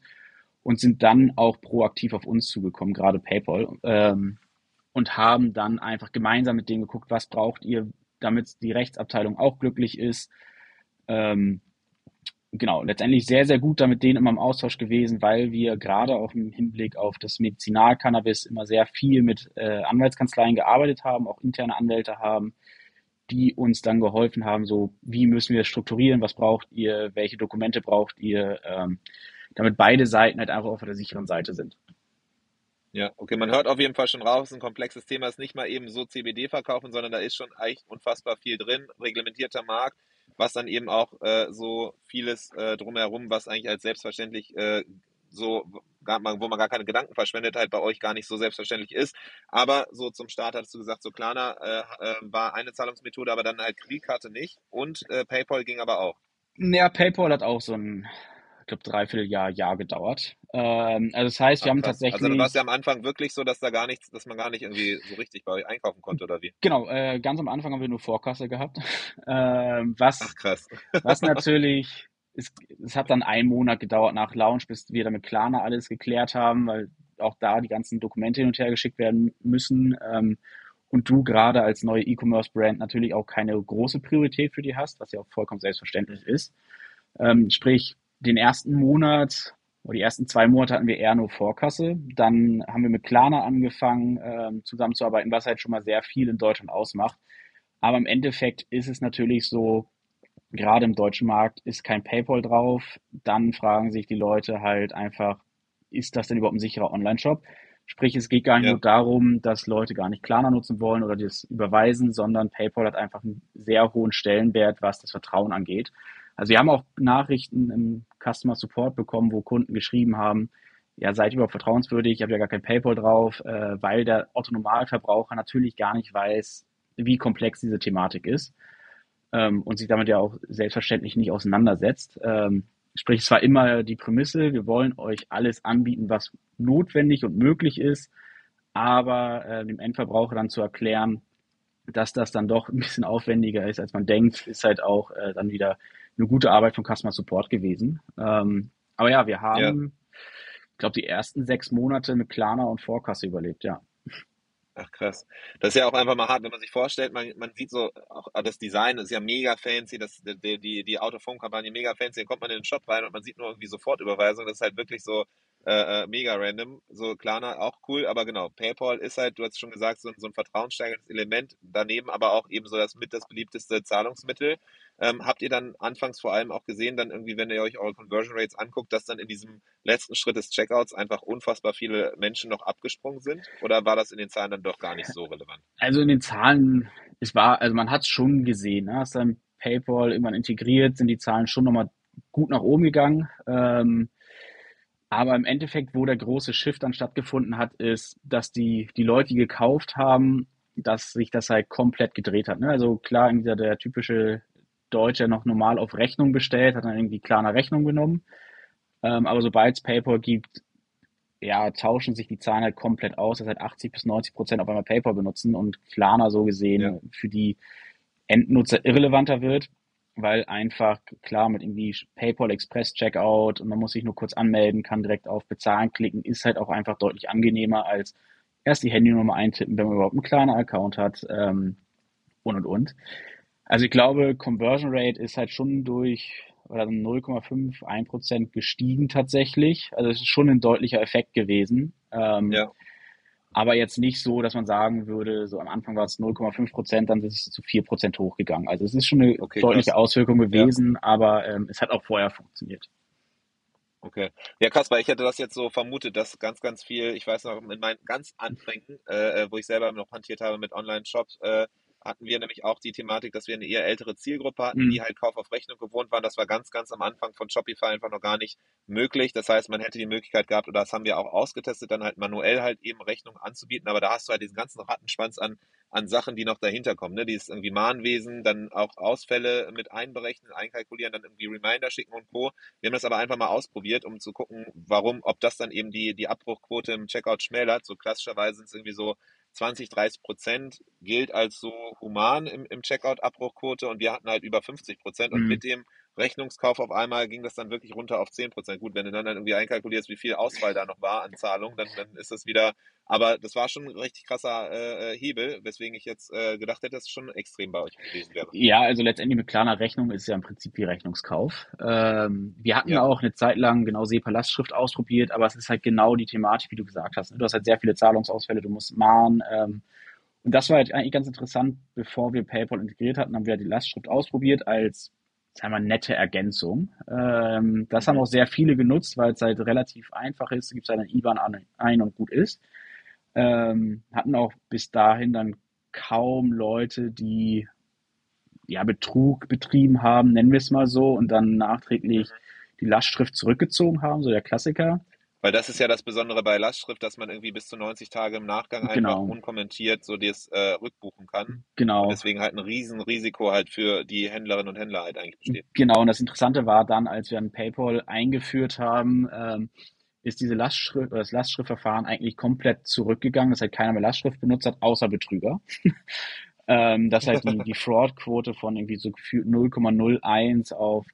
und sind dann auch proaktiv auf uns zugekommen, gerade PayPal, ähm, und haben dann einfach gemeinsam mit denen geguckt, was braucht ihr, damit die Rechtsabteilung auch glücklich ist. Ähm, genau, letztendlich sehr, sehr gut da mit denen immer im Austausch gewesen, weil wir gerade auch im Hinblick auf das Medizinalcannabis immer sehr viel mit äh, Anwaltskanzleien gearbeitet haben, auch interne Anwälte haben, die uns dann geholfen haben, so wie müssen wir strukturieren, was braucht ihr, welche Dokumente braucht ihr, ähm, damit beide Seiten halt einfach auf der sicheren Seite sind. Ja, okay, man hört auf jeden Fall schon raus, ein komplexes Thema ist nicht mal eben so CBD verkaufen, sondern da ist schon eigentlich unfassbar viel drin, reglementierter Markt was dann eben auch äh, so vieles äh, drumherum, was eigentlich als selbstverständlich äh, so, wo man gar keine Gedanken verschwendet, halt bei euch gar nicht so selbstverständlich ist. Aber so zum Start hattest du gesagt, so Klarna äh, äh, war eine Zahlungsmethode, aber dann halt Kreditkarte nicht und äh, PayPal ging aber auch. Ja, PayPal hat auch so ein ich glaube, dreiviertel Jahr, Jahr gedauert. Ähm, also das heißt, wir Ach, haben tatsächlich. Also du warst ja am Anfang wirklich so, dass da gar nichts, dass man gar nicht irgendwie so richtig bei euch einkaufen konnte, oder wie? Genau, äh, ganz am Anfang haben wir nur Vorkasse gehabt. Ähm, was, Ach, krass. was natürlich, es, es hat dann einen Monat gedauert nach Launch, bis wir damit Klarna alles geklärt haben, weil auch da die ganzen Dokumente hin und her geschickt werden müssen. Ähm, und du gerade als neue E-Commerce-Brand natürlich auch keine große Priorität für die hast, was ja auch vollkommen selbstverständlich ist. Ähm, sprich, den ersten Monat oder die ersten zwei Monate hatten wir eher nur Vorkasse. Dann haben wir mit Klarna angefangen ähm, zusammenzuarbeiten, was halt schon mal sehr viel in Deutschland ausmacht. Aber im Endeffekt ist es natürlich so, gerade im deutschen Markt ist kein PayPal drauf. Dann fragen sich die Leute halt einfach, ist das denn überhaupt ein sicherer Online-Shop? Sprich, es geht gar nicht ja. nur darum, dass Leute gar nicht Klarna nutzen wollen oder das überweisen, sondern PayPal hat einfach einen sehr hohen Stellenwert, was das Vertrauen angeht. Also wir haben auch Nachrichten im Customer Support bekommen, wo Kunden geschrieben haben, ja, seid überhaupt vertrauenswürdig, ich habe ja gar kein PayPal drauf, äh, weil der Autonomalverbraucher natürlich gar nicht weiß, wie komplex diese Thematik ist ähm, und sich damit ja auch selbstverständlich nicht auseinandersetzt. Ähm, Sprich, es war immer die Prämisse, wir wollen euch alles anbieten, was notwendig und möglich ist, aber äh, dem Endverbraucher dann zu erklären, dass das dann doch ein bisschen aufwendiger ist, als man denkt, ist halt auch äh, dann wieder eine gute Arbeit von Customer Support gewesen. Ähm, aber ja, wir haben, ja. ich glaube, die ersten sechs Monate mit Klarna und Vorkasse überlebt, ja. Ach krass. Das ist ja auch einfach mal hart, wenn man sich vorstellt, man, man sieht so, auch das Design ist ja mega fancy, das, die, die, die Autophone-Kampagne mega fancy, dann kommt man in den Shop rein und man sieht nur irgendwie Sofortüberweisung, das ist halt wirklich so äh, äh, mega random. So Klarna auch cool, aber genau, PayPal ist halt, du hast schon gesagt, so, so ein vertrauenssteigendes Element, daneben aber auch eben so das mit das beliebteste Zahlungsmittel. Ähm, habt ihr dann anfangs vor allem auch gesehen, dann irgendwie, wenn ihr euch eure Conversion Rates anguckt, dass dann in diesem letzten Schritt des Checkouts einfach unfassbar viele Menschen noch abgesprungen sind? Oder war das in den Zahlen dann doch gar nicht so relevant? Also in den Zahlen, es war, also man hat es schon gesehen, ne? hast dann PayPal irgendwann integriert, sind die Zahlen schon nochmal gut nach oben gegangen. Ähm, aber im Endeffekt, wo der große Shift dann stattgefunden hat, ist, dass die, die Leute, die gekauft haben, dass sich das halt komplett gedreht hat. Ne? Also klar, der, der typische Deutsche noch normal auf Rechnung bestellt, hat dann irgendwie klar eine Rechnung genommen. Ähm, aber sobald es PayPal gibt, ja, tauschen sich die Zahlen halt komplett aus, dass halt 80 bis 90 Prozent auf einmal PayPal benutzen und Klarna so gesehen ja. für die Endnutzer irrelevanter wird, weil einfach klar mit irgendwie PayPal Express Checkout und man muss sich nur kurz anmelden, kann direkt auf Bezahlen klicken, ist halt auch einfach deutlich angenehmer als erst die Handynummer eintippen, wenn man überhaupt einen Klarna Account hat ähm, und und und. Also ich glaube, Conversion Rate ist halt schon durch oder 0,5, 1 Prozent gestiegen tatsächlich. Also es ist schon ein deutlicher Effekt gewesen. Ähm, ja. Aber jetzt nicht so, dass man sagen würde, so am Anfang war es 0,5 Prozent, dann ist es zu 4 Prozent hochgegangen. Also es ist schon eine okay, deutliche krass. Auswirkung gewesen, ja. aber ähm, es hat auch vorher funktioniert. Okay. Ja, krass, weil ich hätte das jetzt so vermutet, dass ganz, ganz viel, ich weiß noch, in meinen ganz Anfängen, äh, äh wo ich selber noch hantiert habe mit Online-Shops, äh, hatten wir nämlich auch die Thematik, dass wir eine eher ältere Zielgruppe hatten, mhm. die halt Kauf auf Rechnung gewohnt waren. Das war ganz, ganz am Anfang von Shopify einfach noch gar nicht möglich. Das heißt, man hätte die Möglichkeit gehabt, oder das haben wir auch ausgetestet, dann halt manuell halt eben Rechnung anzubieten. Aber da hast du halt diesen ganzen Rattenschwanz an, an Sachen, die noch dahinter kommen. Ne? Dieses irgendwie Mahnwesen, dann auch Ausfälle mit einberechnen, einkalkulieren, dann irgendwie Reminder schicken und Co. Wir haben das aber einfach mal ausprobiert, um zu gucken, warum, ob das dann eben die, die Abbruchquote im Checkout schmälert. So klassischerweise sind es irgendwie so 20, 30 Prozent gilt als so human im, im Checkout-Abbruchquote und wir hatten halt über 50 Prozent und mhm. mit dem Rechnungskauf auf einmal ging das dann wirklich runter auf 10 Prozent. Gut, wenn du dann, dann irgendwie einkalkulierst, wie viel Ausfall da noch war an Zahlung, dann, dann ist das wieder, aber das war schon ein richtig krasser äh, äh, Hebel, weswegen ich jetzt äh, gedacht hätte, dass es schon extrem bei euch gewesen wäre. Ja, also letztendlich mit klarer Rechnung ist ja im Prinzip wie Rechnungskauf. Ähm, wir hatten ja. auch eine Zeit lang genau SEPA-Lastschrift ausprobiert, aber es ist halt genau die Thematik, wie du gesagt hast. Du hast halt sehr viele Zahlungsausfälle, du musst mahnen, ähm, und das war halt eigentlich ganz interessant, bevor wir PayPal integriert hatten, haben wir die Lastschrift ausprobiert als sagen wir, nette Ergänzung. Ähm, das haben auch sehr viele genutzt, weil es halt relativ einfach ist. Du gibst halt einen IBAN ein und gut ist. Ähm, hatten auch bis dahin dann kaum Leute, die ja Betrug betrieben haben, nennen wir es mal so, und dann nachträglich die Lastschrift zurückgezogen haben, so der Klassiker. Weil das ist ja das Besondere bei Lastschrift, dass man irgendwie bis zu 90 Tage im Nachgang einfach genau. unkommentiert so das äh, rückbuchen kann. Genau. Und deswegen halt ein Riesenrisiko halt für die Händlerinnen und Händler halt eigentlich besteht. Genau, und das Interessante war dann, als wir ein PayPal eingeführt haben, ähm, ist diese Lastschrift oder das Lastschriftverfahren eigentlich komplett zurückgegangen, dass halt keiner mehr Lastschrift benutzt hat, außer Betrüger. ähm, dass halt die, die Fraud-Quote von irgendwie so gefühlt 0,01 auf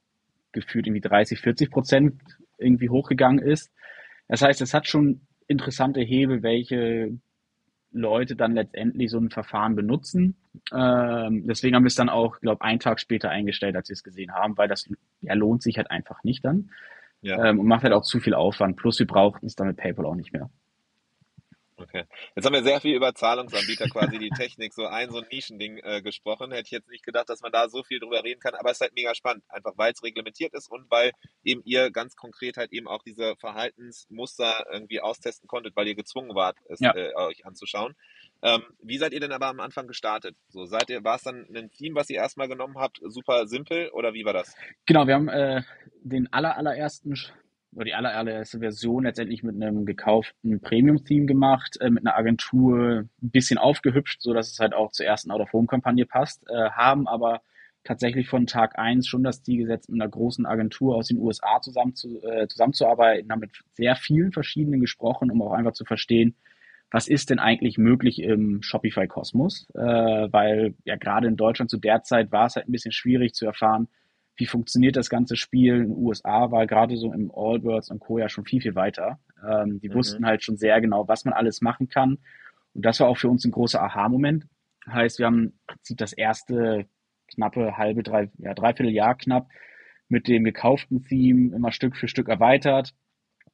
gefühlt irgendwie 30, 40 Prozent irgendwie hochgegangen ist. Das heißt, es hat schon interessante Hebel, welche Leute dann letztendlich so ein Verfahren benutzen. Ähm, deswegen haben wir es dann auch, glaube einen Tag später eingestellt, als wir es gesehen haben, weil das ja, lohnt sich halt einfach nicht dann. Ja. Ähm, und macht halt auch zu viel Aufwand. Plus wir brauchten es dann mit PayPal auch nicht mehr. Okay. Jetzt haben wir sehr viel über Zahlungsanbieter, quasi die Technik, so ein, so ein Nischending äh, gesprochen. Hätte ich jetzt nicht gedacht, dass man da so viel drüber reden kann, aber es ist halt mega spannend, einfach weil es reglementiert ist und weil eben ihr ganz konkret halt eben auch diese Verhaltensmuster irgendwie austesten konntet, weil ihr gezwungen wart, es ja. äh, euch anzuschauen. Ähm, wie seid ihr denn aber am Anfang gestartet? So, seid ihr, war es dann ein Team, was ihr erstmal genommen habt, super simpel oder wie war das? Genau, wir haben äh, den aller, allerersten oder die aller, allererste Version letztendlich mit einem gekauften Premium-Theme gemacht, äh, mit einer Agentur ein bisschen aufgehübscht, so dass es halt auch zur ersten Out-of-Home-Kampagne passt, äh, haben aber tatsächlich von Tag eins schon das Ziel gesetzt, mit einer großen Agentur aus den USA zusammen zu, äh, zusammenzuarbeiten, haben mit sehr vielen verschiedenen gesprochen, um auch einfach zu verstehen, was ist denn eigentlich möglich im Shopify-Kosmos? Äh, weil ja gerade in Deutschland zu der Zeit war es halt ein bisschen schwierig zu erfahren, wie funktioniert das ganze Spiel. In den USA war gerade so im Allbirds und Co. ja schon viel, viel weiter. Ähm, die mhm. wussten halt schon sehr genau, was man alles machen kann. Und das war auch für uns ein großer Aha-Moment. Heißt, wir haben das erste knappe halbe, drei, ja, dreiviertel Jahr knapp mit dem gekauften Theme immer Stück für Stück erweitert,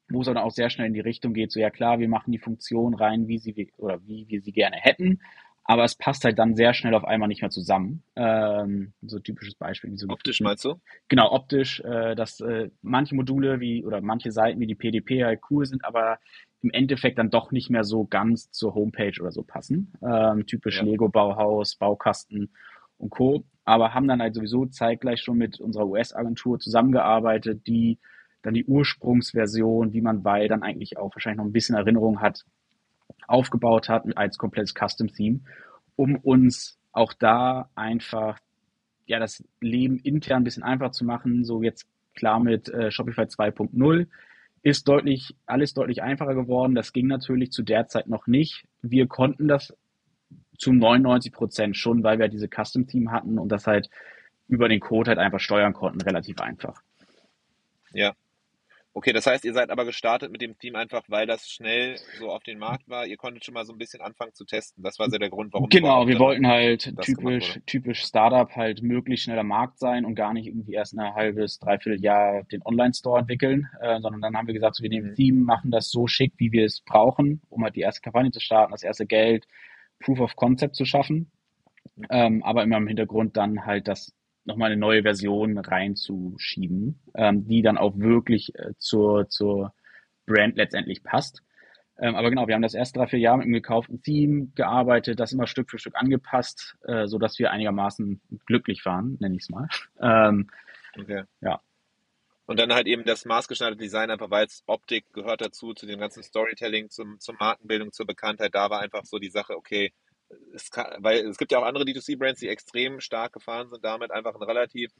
wo es dann auch sehr schnell in die Richtung geht, so ja klar, wir machen die Funktion rein, wie sie oder wie wir sie gerne hätten, aber es passt halt dann sehr schnell auf einmal nicht mehr zusammen. Ähm, so typisches Beispiel. Wie so optisch meinst du? Genau, optisch, äh, dass äh, manche Module wie oder manche Seiten wie die PDP halt cool sind, aber im Endeffekt dann doch nicht mehr so ganz zur Homepage oder so passen. Ähm, typisch ja. Lego Bauhaus, Baukasten und Co. Aber haben dann halt sowieso zeitgleich schon mit unserer US-Agentur zusammengearbeitet, die dann die Ursprungsversion, wie man bei dann eigentlich auch wahrscheinlich noch ein bisschen Erinnerung hat, aufgebaut hat als komplettes Custom Theme, um uns auch da einfach ja das Leben intern ein bisschen einfacher zu machen. So jetzt klar mit äh, Shopify 2.0 ist deutlich alles deutlich einfacher geworden. Das ging natürlich zu der Zeit noch nicht. Wir konnten das zu 99 Prozent schon, weil wir diese Custom Theme hatten und das halt über den Code halt einfach steuern konnten, relativ einfach. Ja, Okay, das heißt, ihr seid aber gestartet mit dem Team einfach, weil das schnell so auf den Markt war. Ihr konntet schon mal so ein bisschen anfangen zu testen. Das war so der Grund, warum. Genau, wir wollten halt typisch, typisch Startup halt möglichst schneller Markt sein und gar nicht irgendwie erst ein halbes, dreiviertel Jahr den Online-Store entwickeln, äh, sondern dann haben wir gesagt, so, wir nehmen mhm. Team, machen das so schick, wie wir es brauchen, um halt die erste Kampagne zu starten, das erste Geld, Proof of Concept zu schaffen. Ähm, aber immer im Hintergrund dann halt das nochmal eine neue Version reinzuschieben, ähm, die dann auch wirklich äh, zur, zur Brand letztendlich passt. Ähm, aber genau, wir haben das erste drei, vier Jahre mit einem gekauften Theme gearbeitet, das immer Stück für Stück angepasst, äh, so dass wir einigermaßen glücklich waren, nenne ich es mal. Ähm, okay. Ja. Und dann halt eben das maßgeschneiderte Design, einfach weil es Optik gehört dazu, zu dem ganzen Storytelling, zum, zur Markenbildung, zur Bekanntheit. Da war einfach so die Sache, okay, es kann, weil es gibt ja auch andere D2C-Brands, die extrem stark gefahren sind, damit einfach einen relativ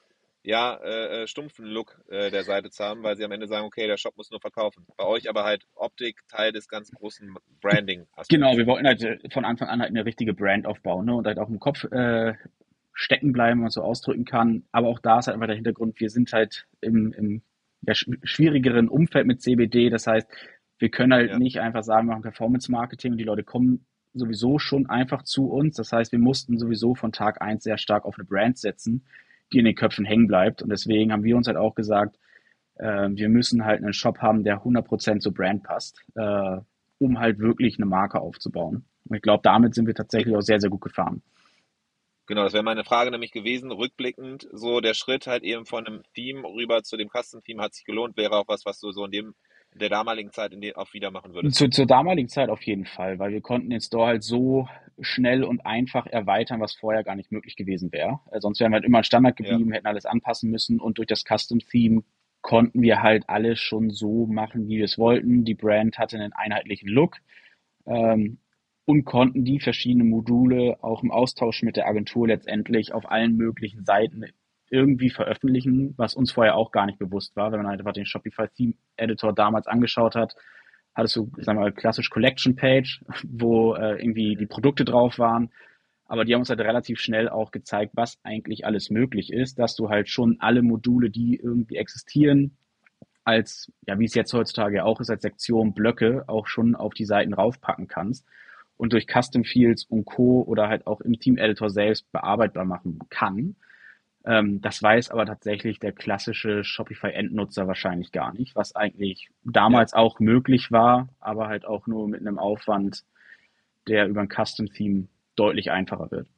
ja, äh, äh, stumpfen Look äh, der Seite zu haben, weil sie am Ende sagen, okay, der Shop muss nur verkaufen. Bei euch aber halt Optik Teil des ganz großen Branding. Genau, wir wollten halt äh, von Anfang an halt eine richtige Brand aufbauen ne? und halt auch im Kopf äh, stecken bleiben, wenn man so ausdrücken kann. Aber auch da ist halt einfach der Hintergrund, wir sind halt im, im ja, schwierigeren Umfeld mit CBD. Das heißt, wir können halt ja. nicht einfach sagen, wir machen Performance-Marketing und die Leute kommen sowieso schon einfach zu uns. Das heißt, wir mussten sowieso von Tag eins sehr stark auf eine Brand setzen, die in den Köpfen hängen bleibt. Und deswegen haben wir uns halt auch gesagt, äh, wir müssen halt einen Shop haben, der 100% zur Brand passt, äh, um halt wirklich eine Marke aufzubauen. Und ich glaube, damit sind wir tatsächlich auch sehr, sehr gut gefahren. Genau, das wäre meine Frage nämlich gewesen, rückblickend, so der Schritt halt eben von einem Theme rüber zu dem Custom-Theme hat sich gelohnt, wäre auch was, was du so in dem der damaligen Zeit in auch wieder machen würdest? Zu, zur damaligen Zeit auf jeden Fall, weil wir konnten den Store halt so schnell und einfach erweitern, was vorher gar nicht möglich gewesen wäre. Äh, sonst wären wir halt immer Standard geblieben, ja. hätten alles anpassen müssen und durch das Custom Theme konnten wir halt alles schon so machen, wie wir es wollten. Die Brand hatte einen einheitlichen Look ähm, und konnten die verschiedenen Module auch im Austausch mit der Agentur letztendlich auf allen möglichen Seiten irgendwie veröffentlichen, was uns vorher auch gar nicht bewusst war, wenn man einfach den Shopify Theme Editor damals angeschaut hat, hattest du, sagen wir mal, klassisch Collection Page, wo äh, irgendwie die Produkte drauf waren. Aber die haben uns halt relativ schnell auch gezeigt, was eigentlich alles möglich ist, dass du halt schon alle Module, die irgendwie existieren, als, ja, wie es jetzt heutzutage auch ist, als Sektion Blöcke auch schon auf die Seiten raufpacken kannst und durch Custom Fields und Co. oder halt auch im Team Editor selbst bearbeitbar machen kann. Ähm, das weiß aber tatsächlich der klassische Shopify-Endnutzer wahrscheinlich gar nicht, was eigentlich damals ja. auch möglich war, aber halt auch nur mit einem Aufwand, der über ein Custom-Theme deutlich einfacher wird.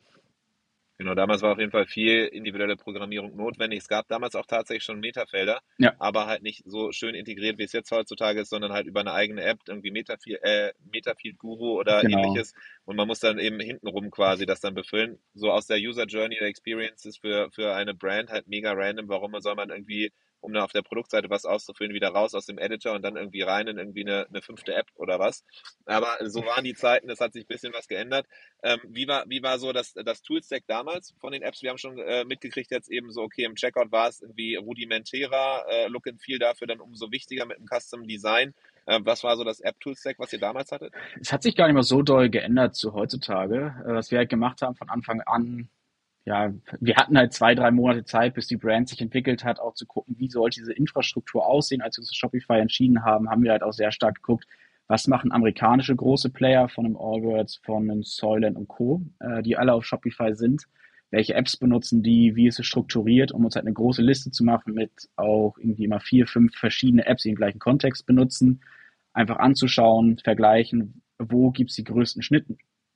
Genau, damals war auf jeden Fall viel individuelle Programmierung notwendig. Es gab damals auch tatsächlich schon Metafelder, ja. aber halt nicht so schön integriert, wie es jetzt heutzutage ist, sondern halt über eine eigene App, irgendwie Metafield, äh, Metafield Guru oder genau. ähnliches. Und man muss dann eben hintenrum quasi das dann befüllen. So aus der User Journey der Experience ist für, für eine Brand halt mega random. Warum soll man irgendwie um dann auf der Produktseite was auszufüllen, wieder raus aus dem Editor und dann irgendwie rein in irgendwie eine, eine fünfte App oder was. Aber so waren die Zeiten, es hat sich ein bisschen was geändert. Ähm, wie, war, wie war so das, das Toolstack damals von den Apps? Wir haben schon äh, mitgekriegt jetzt eben so, okay, im Checkout war es irgendwie rudimentärer, äh, Look and Feel dafür dann umso wichtiger mit dem Custom Design. Äh, was war so das App-Tool-Stack, was ihr damals hattet? Es hat sich gar nicht mehr so doll geändert zu heutzutage. Äh, was wir halt gemacht haben von Anfang an, ja, wir hatten halt zwei, drei Monate Zeit, bis die Brand sich entwickelt hat, auch zu gucken, wie soll diese Infrastruktur aussehen. Als wir uns für Shopify entschieden haben, haben wir halt auch sehr stark geguckt, was machen amerikanische große Player von einem Allbirds, von einem Soylent und Co., äh, die alle auf Shopify sind. Welche Apps benutzen die? Wie ist es strukturiert, um uns halt eine große Liste zu machen mit auch irgendwie immer vier, fünf verschiedene Apps, die den gleichen Kontext benutzen einfach anzuschauen, vergleichen, wo gibt es die größten Schnitt,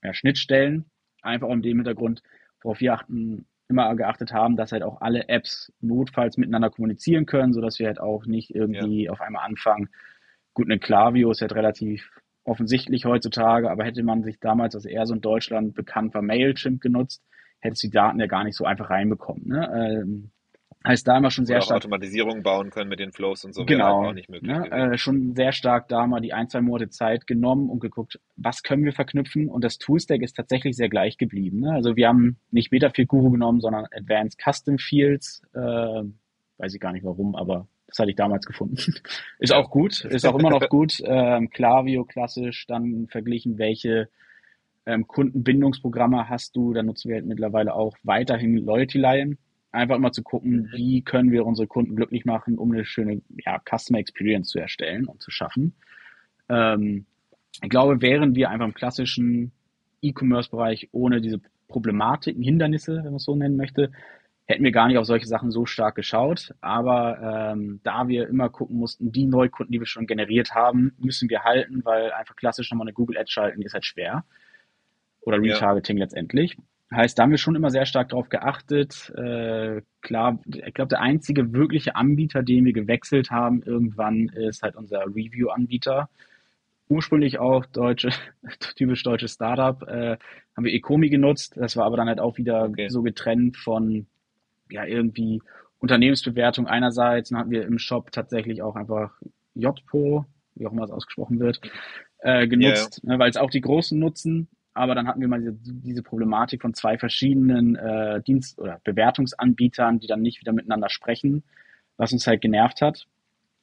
ja, Schnittstellen, einfach um dem Hintergrund, worauf wir achten, immer geachtet haben, dass halt auch alle Apps notfalls miteinander kommunizieren können, sodass wir halt auch nicht irgendwie ja. auf einmal anfangen. Gut, eine Klaviyo ist halt relativ offensichtlich heutzutage, aber hätte man sich damals, als er so in Deutschland bekannt war, Mailchimp genutzt, hätte es die Daten ja gar nicht so einfach reinbekommen. Ne? Ähm, heißt da immer schon sehr Oder stark. Automatisierung bauen können mit den Flows und so. Genau. Halt auch nicht möglich. Ne, äh, schon sehr stark da mal die ein, zwei Monate Zeit genommen und geguckt, was können wir verknüpfen und das Toolstack ist tatsächlich sehr gleich geblieben. Ne? Also wir haben nicht Metafield Guru genommen, sondern Advanced Custom Fields. Äh, weiß ich gar nicht warum, aber das hatte ich damals gefunden. ist auch gut, ist auch immer noch gut. Ähm, Klaviyo klassisch, dann verglichen, welche ähm, Kundenbindungsprogramme hast du. Da nutzen wir halt mittlerweile auch weiterhin Loyalty Lion einfach immer zu gucken, mhm. wie können wir unsere Kunden glücklich machen, um eine schöne ja, Customer Experience zu erstellen und zu schaffen. Ähm, ich glaube, wären wir einfach im klassischen E-Commerce-Bereich ohne diese Problematiken, Hindernisse, wenn man es so nennen möchte, hätten wir gar nicht auf solche Sachen so stark geschaut. Aber ähm, da wir immer gucken mussten, die Neukunden, die wir schon generiert haben, müssen wir halten, weil einfach klassisch nochmal eine Google Ad schalten ist halt schwer. Oder Retargeting ja. letztendlich. Heißt, da haben wir schon immer sehr stark darauf geachtet. Äh, klar, ich glaube, der einzige wirkliche Anbieter, den wir gewechselt haben irgendwann, ist halt unser Review-Anbieter. Ursprünglich auch deutsche, typisch deutsches Startup, äh, haben wir Ecomi genutzt. Das war aber dann halt auch wieder okay. so getrennt von, ja, irgendwie Unternehmensbewertung einerseits. Dann hatten wir im Shop tatsächlich auch einfach JPO, wie auch immer es ausgesprochen wird, äh, genutzt, yeah. ne, weil es auch die Großen nutzen aber dann hatten wir mal diese, diese Problematik von zwei verschiedenen äh, Dienst- oder Bewertungsanbietern, die dann nicht wieder miteinander sprechen, was uns halt genervt hat.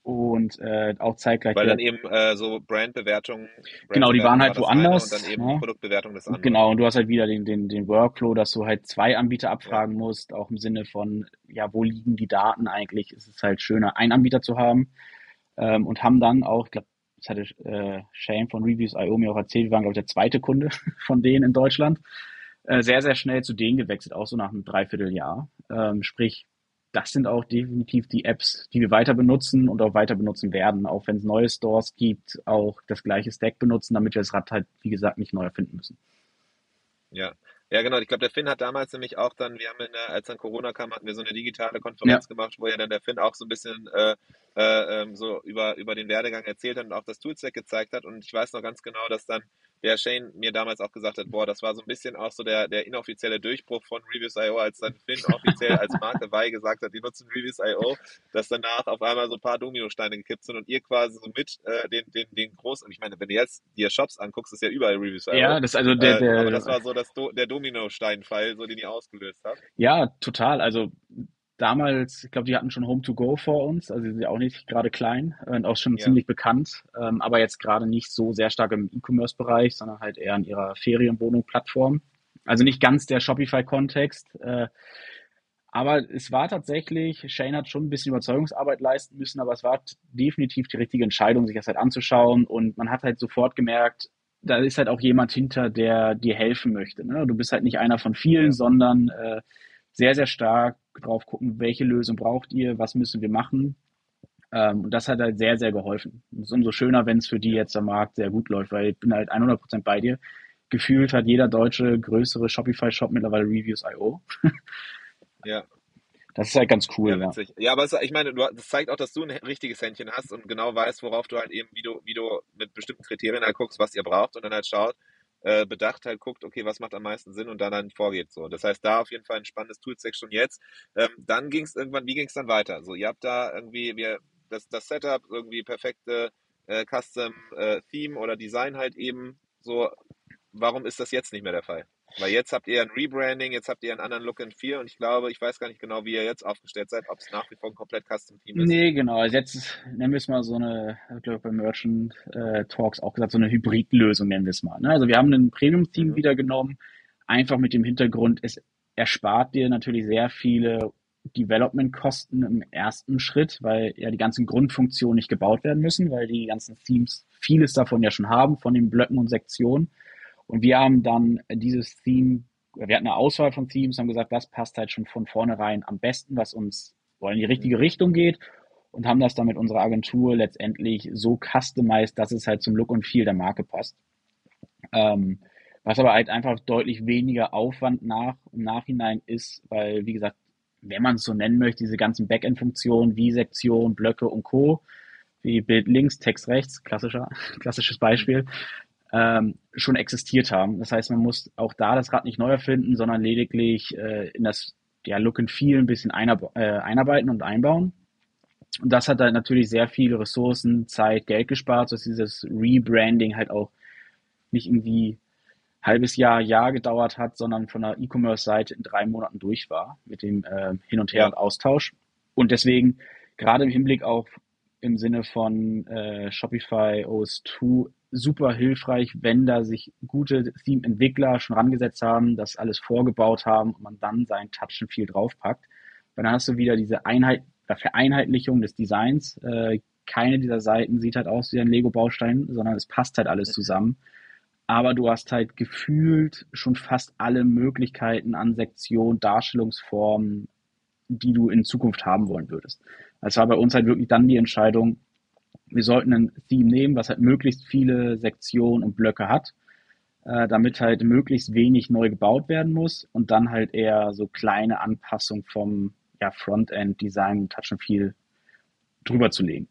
Und äh, auch zeitgleich. Weil dann eben äh, so Brandbewertungen. Brand genau, die waren halt woanders. Und dann eben ja. Produktbewertung des anderen. Genau, und du hast halt wieder den, den, den Workflow, dass du halt zwei Anbieter abfragen ja. musst, auch im Sinne von, ja, wo liegen die Daten eigentlich? Es ist halt schöner, einen Anbieter zu haben. Ähm, und haben dann auch, ich glaube, das hatte äh, Shane von Reviews.io mir auch erzählt, wir waren, glaube ich, der zweite Kunde von denen in Deutschland, äh, sehr, sehr schnell zu denen gewechselt, auch so nach einem Dreivierteljahr. Ähm, sprich, das sind auch definitiv die Apps, die wir weiter benutzen und auch weiter benutzen werden, auch wenn es neue Stores gibt, auch das gleiche Stack benutzen, damit wir das Rad halt, wie gesagt, nicht neu erfinden müssen. Ja, ja, genau. Ich glaube, der Finn hat damals nämlich auch dann, wir haben in der, als dann Corona kam, hatten wir so eine digitale Konferenz ja. gemacht, wo ja dann der Finn auch so ein bisschen äh, äh, ähm, so über, über den Werdegang erzählt hat und auch das Toolset gezeigt hat. Und ich weiß noch ganz genau, dass dann der Shane mir damals auch gesagt hat, boah, das war so ein bisschen auch so der, der inoffizielle Durchbruch von Reviews.io, als dann Finn offiziell als Marke Wei gesagt hat, die nutzen Reviews.io, dass danach auf einmal so ein paar Dominosteine gekippt sind und ihr quasi so mit äh, den, den, den großen, ich meine, wenn du jetzt dir Shops anguckst, ist ja überall Reviews.io. Ja, das also der, der äh, aber das war so das, der Dominosteinfall, so den ihr ausgelöst habt. Ja, total. Also damals, ich glaube, die hatten schon Home to Go vor uns, also die sind ja auch nicht gerade klein und auch schon ja. ziemlich bekannt, ähm, aber jetzt gerade nicht so sehr stark im E-Commerce-Bereich, sondern halt eher in ihrer Ferienwohnung-Plattform. Also nicht ganz der Shopify-Kontext. Äh, aber es war tatsächlich, Shane hat schon ein bisschen Überzeugungsarbeit leisten müssen, aber es war definitiv die richtige Entscheidung, sich das halt anzuschauen. Und man hat halt sofort gemerkt, da ist halt auch jemand hinter, der dir helfen möchte. Ne? Du bist halt nicht einer von vielen, sondern äh, sehr, sehr stark drauf gucken, welche Lösung braucht ihr, was müssen wir machen. Ähm, und das hat halt sehr, sehr geholfen. Es ist umso schöner, wenn es für die jetzt am Markt sehr gut läuft, weil ich bin halt 100% bei dir. Gefühlt hat jeder deutsche größere Shopify-Shop mittlerweile Reviews.io. ja. Das ist halt ganz cool. Ja, ja. ja aber es, ich meine, du, das zeigt auch, dass du ein richtiges Händchen hast und genau weißt, worauf du halt eben, wie du, wie du mit bestimmten Kriterien halt guckst, was ihr braucht und dann halt schaut, äh, bedacht halt guckt, okay, was macht am meisten Sinn und dann dann vorgeht so. Das heißt, da auf jeden Fall ein spannendes Toolstack schon jetzt. Ähm, dann ging es irgendwann, wie ging es dann weiter? So, ihr habt da irgendwie, wir, das, das Setup, irgendwie perfekte äh, Custom äh, Theme oder Design halt eben so. Warum ist das jetzt nicht mehr der Fall? Weil jetzt habt ihr ein Rebranding, jetzt habt ihr einen anderen Look and Feel und ich glaube, ich weiß gar nicht genau, wie ihr jetzt aufgestellt seid, ob es nach wie vor ein komplett Custom Team ist. Nee, genau. Also jetzt nennen wir es mal so eine, ich glaube bei Merchant äh, Talks auch gesagt, so eine Hybridlösung nennen wir es mal. Ne? Also wir haben ein Premium-Team mhm. wieder genommen, einfach mit dem Hintergrund, es erspart dir natürlich sehr viele Development-Kosten im ersten Schritt, weil ja die ganzen Grundfunktionen nicht gebaut werden müssen, weil die ganzen Themes vieles davon ja schon haben, von den Blöcken und Sektionen. Und wir haben dann dieses Theme, wir hatten eine Auswahl von Themes, haben gesagt, das passt halt schon von vornherein am besten, was uns in die richtige Richtung geht und haben das dann mit unserer Agentur letztendlich so customized, dass es halt zum Look und Feel der Marke passt. Ähm, was aber halt einfach deutlich weniger Aufwand nach, im Nachhinein ist, weil, wie gesagt, wenn man es so nennen möchte, diese ganzen Backend-Funktionen wie Sektion, Blöcke und Co., wie Bild links, Text rechts, klassischer, klassisches Beispiel, ähm, schon existiert haben. Das heißt, man muss auch da das Rad nicht neu erfinden, sondern lediglich äh, in das ja, Look and Feel ein bisschen einarbe äh, einarbeiten und einbauen. Und das hat dann natürlich sehr viele Ressourcen, Zeit, Geld gespart, dass dieses Rebranding halt auch nicht irgendwie halbes Jahr, Jahr gedauert hat, sondern von der E-Commerce-Seite in drei Monaten durch war mit dem äh, Hin und Her und Austausch. Und deswegen gerade im Hinblick auch im Sinne von äh, Shopify OS 2 super hilfreich, wenn da sich gute Theme-Entwickler schon rangesetzt haben, das alles vorgebaut haben und man dann seinen Touch and Feel draufpackt. Weil dann hast du wieder diese Einheit, Vereinheitlichung des Designs. Äh, keine dieser Seiten sieht halt aus wie ein Lego-Baustein, sondern es passt halt alles zusammen. Aber du hast halt gefühlt schon fast alle Möglichkeiten an Sektion, Darstellungsformen, die du in Zukunft haben wollen würdest. Es war bei uns halt wirklich dann die Entscheidung, wir sollten ein Theme nehmen, was halt möglichst viele Sektionen und Blöcke hat, äh, damit halt möglichst wenig neu gebaut werden muss und dann halt eher so kleine Anpassungen vom ja, Frontend-Design, Touch and Feel drüber zu legen.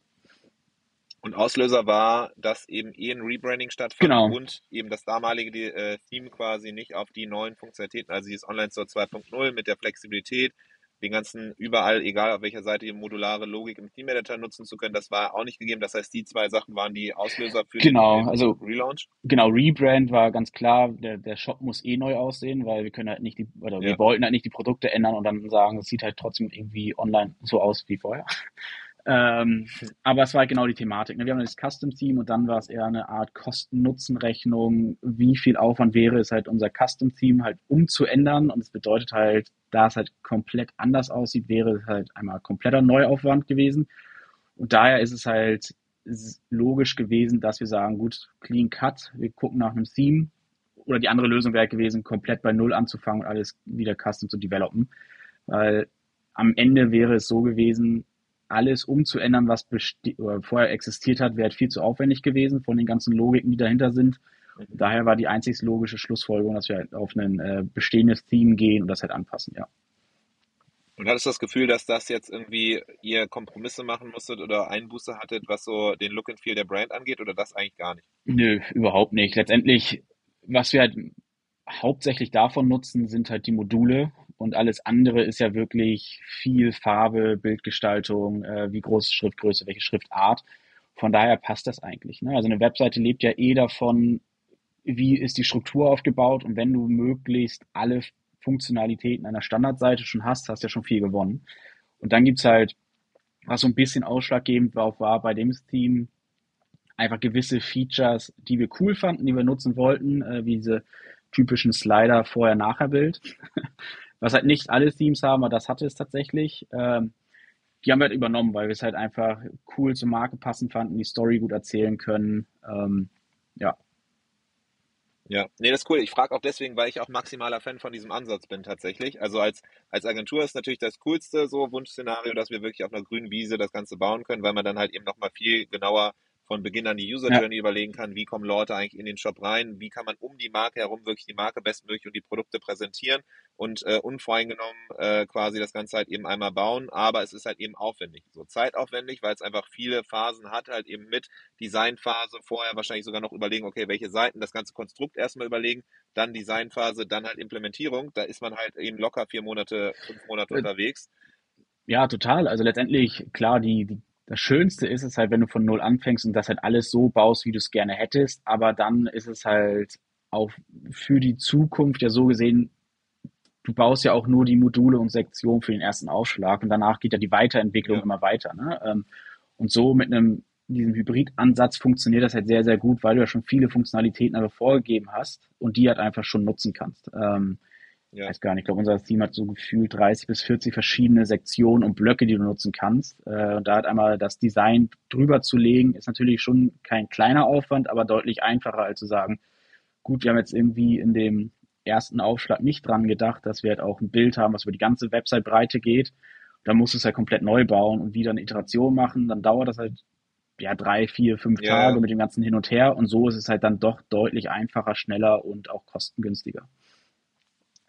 Und Auslöser war, dass eben eh ein Rebranding stattfand genau. und eben das damalige äh, Theme quasi nicht auf die neuen Funktionalitäten, also dieses Online Store 2.0 mit der Flexibilität, den ganzen überall, egal auf welcher Seite, die modulare Logik im Theme Editor nutzen zu können. Das war auch nicht gegeben. Das heißt, die zwei Sachen waren die Auslöser für genau, den, also, Relaunch. Genau, Rebrand war ganz klar, der, der Shop muss eh neu aussehen, weil wir können halt nicht die, oder ja. wir wollten halt nicht die Produkte ändern und dann sagen, es sieht halt trotzdem irgendwie online so aus wie vorher. Ähm, aber es war halt genau die Thematik. Ne? Wir haben das Custom-Team und dann war es eher eine Art Kosten-Nutzen-Rechnung. Wie viel Aufwand wäre es halt, unser Custom-Team halt umzuändern? Und es bedeutet halt, da es halt komplett anders aussieht, wäre es halt einmal kompletter Neuaufwand gewesen. Und daher ist es halt logisch gewesen, dass wir sagen, gut, Clean Cut, wir gucken nach einem Theme. Oder die andere Lösung wäre gewesen, komplett bei Null anzufangen und alles wieder custom zu developen. Weil am Ende wäre es so gewesen, alles umzuändern, was vorher existiert hat, wäre viel zu aufwendig gewesen von den ganzen Logiken, die dahinter sind. Daher war die einzig logische Schlussfolgerung, dass wir halt auf ein äh, bestehendes Theme gehen und das halt anpassen, ja. Und hattest du das Gefühl, dass das jetzt irgendwie ihr Kompromisse machen musstet oder Einbuße hattet, was so den Look and Feel der Brand angeht oder das eigentlich gar nicht? Nö, überhaupt nicht. Letztendlich, was wir halt hauptsächlich davon nutzen, sind halt die Module und alles andere ist ja wirklich viel Farbe, Bildgestaltung, äh, wie groß Schriftgröße, welche Schriftart. Von daher passt das eigentlich. Ne? Also eine Webseite lebt ja eh davon, wie ist die Struktur aufgebaut und wenn du möglichst alle Funktionalitäten einer Standardseite schon hast, hast du ja schon viel gewonnen. Und dann gibt's halt, was so ein bisschen ausschlaggebend war, war bei dem Team, einfach gewisse Features, die wir cool fanden, die wir nutzen wollten, äh, wie diese typischen Slider Vorher-Nachher-Bild. Was halt nicht alle Themes haben, aber das hatte es tatsächlich. Ähm, die haben wir halt übernommen, weil wir es halt einfach cool zur Marke passen fanden, die Story gut erzählen können. Ähm, ja. Ja, nee, das ist cool. Ich frage auch deswegen, weil ich auch maximaler Fan von diesem Ansatz bin tatsächlich. Also als, als Agentur ist natürlich das coolste so Wunschszenario, dass wir wirklich auf einer grünen Wiese das Ganze bauen können, weil man dann halt eben nochmal viel genauer von Beginn an die User Journey ja. überlegen kann, wie kommen Leute eigentlich in den Shop rein, wie kann man um die Marke herum wirklich die Marke bestmöglich und die Produkte präsentieren und äh, unvoreingenommen äh, quasi das Ganze halt eben einmal bauen, aber es ist halt eben aufwendig, so zeitaufwendig, weil es einfach viele Phasen hat, halt eben mit Designphase, vorher wahrscheinlich sogar noch überlegen, okay, welche Seiten, das ganze Konstrukt erstmal überlegen, dann Designphase, dann halt Implementierung, da ist man halt eben locker vier Monate, fünf Monate äh, unterwegs. Ja, total. Also letztendlich, klar, die, die das Schönste ist es halt, wenn du von Null anfängst und das halt alles so baust, wie du es gerne hättest. Aber dann ist es halt auch für die Zukunft ja so gesehen, du baust ja auch nur die Module und Sektionen für den ersten Aufschlag und danach geht ja die Weiterentwicklung ja. immer weiter. Ne? Ähm, und so mit einem diesem Hybrid-Ansatz funktioniert das halt sehr, sehr gut, weil du ja schon viele Funktionalitäten aber vorgegeben hast und die halt einfach schon nutzen kannst. Ähm, ja. Ich weiß gar nicht, ich glaube, unser Team hat so gefühlt 30 bis 40 verschiedene Sektionen und Blöcke, die du nutzen kannst. Äh, und da hat einmal das Design drüber zu legen, ist natürlich schon kein kleiner Aufwand, aber deutlich einfacher, als zu sagen, gut, wir haben jetzt irgendwie in dem ersten Aufschlag nicht dran gedacht, dass wir halt auch ein Bild haben, was über die ganze Website-Breite geht. Dann musst du es halt komplett neu bauen und wieder eine Iteration machen. Dann dauert das halt ja drei, vier, fünf ja. Tage mit dem ganzen Hin und Her. Und so ist es halt dann doch deutlich einfacher, schneller und auch kostengünstiger.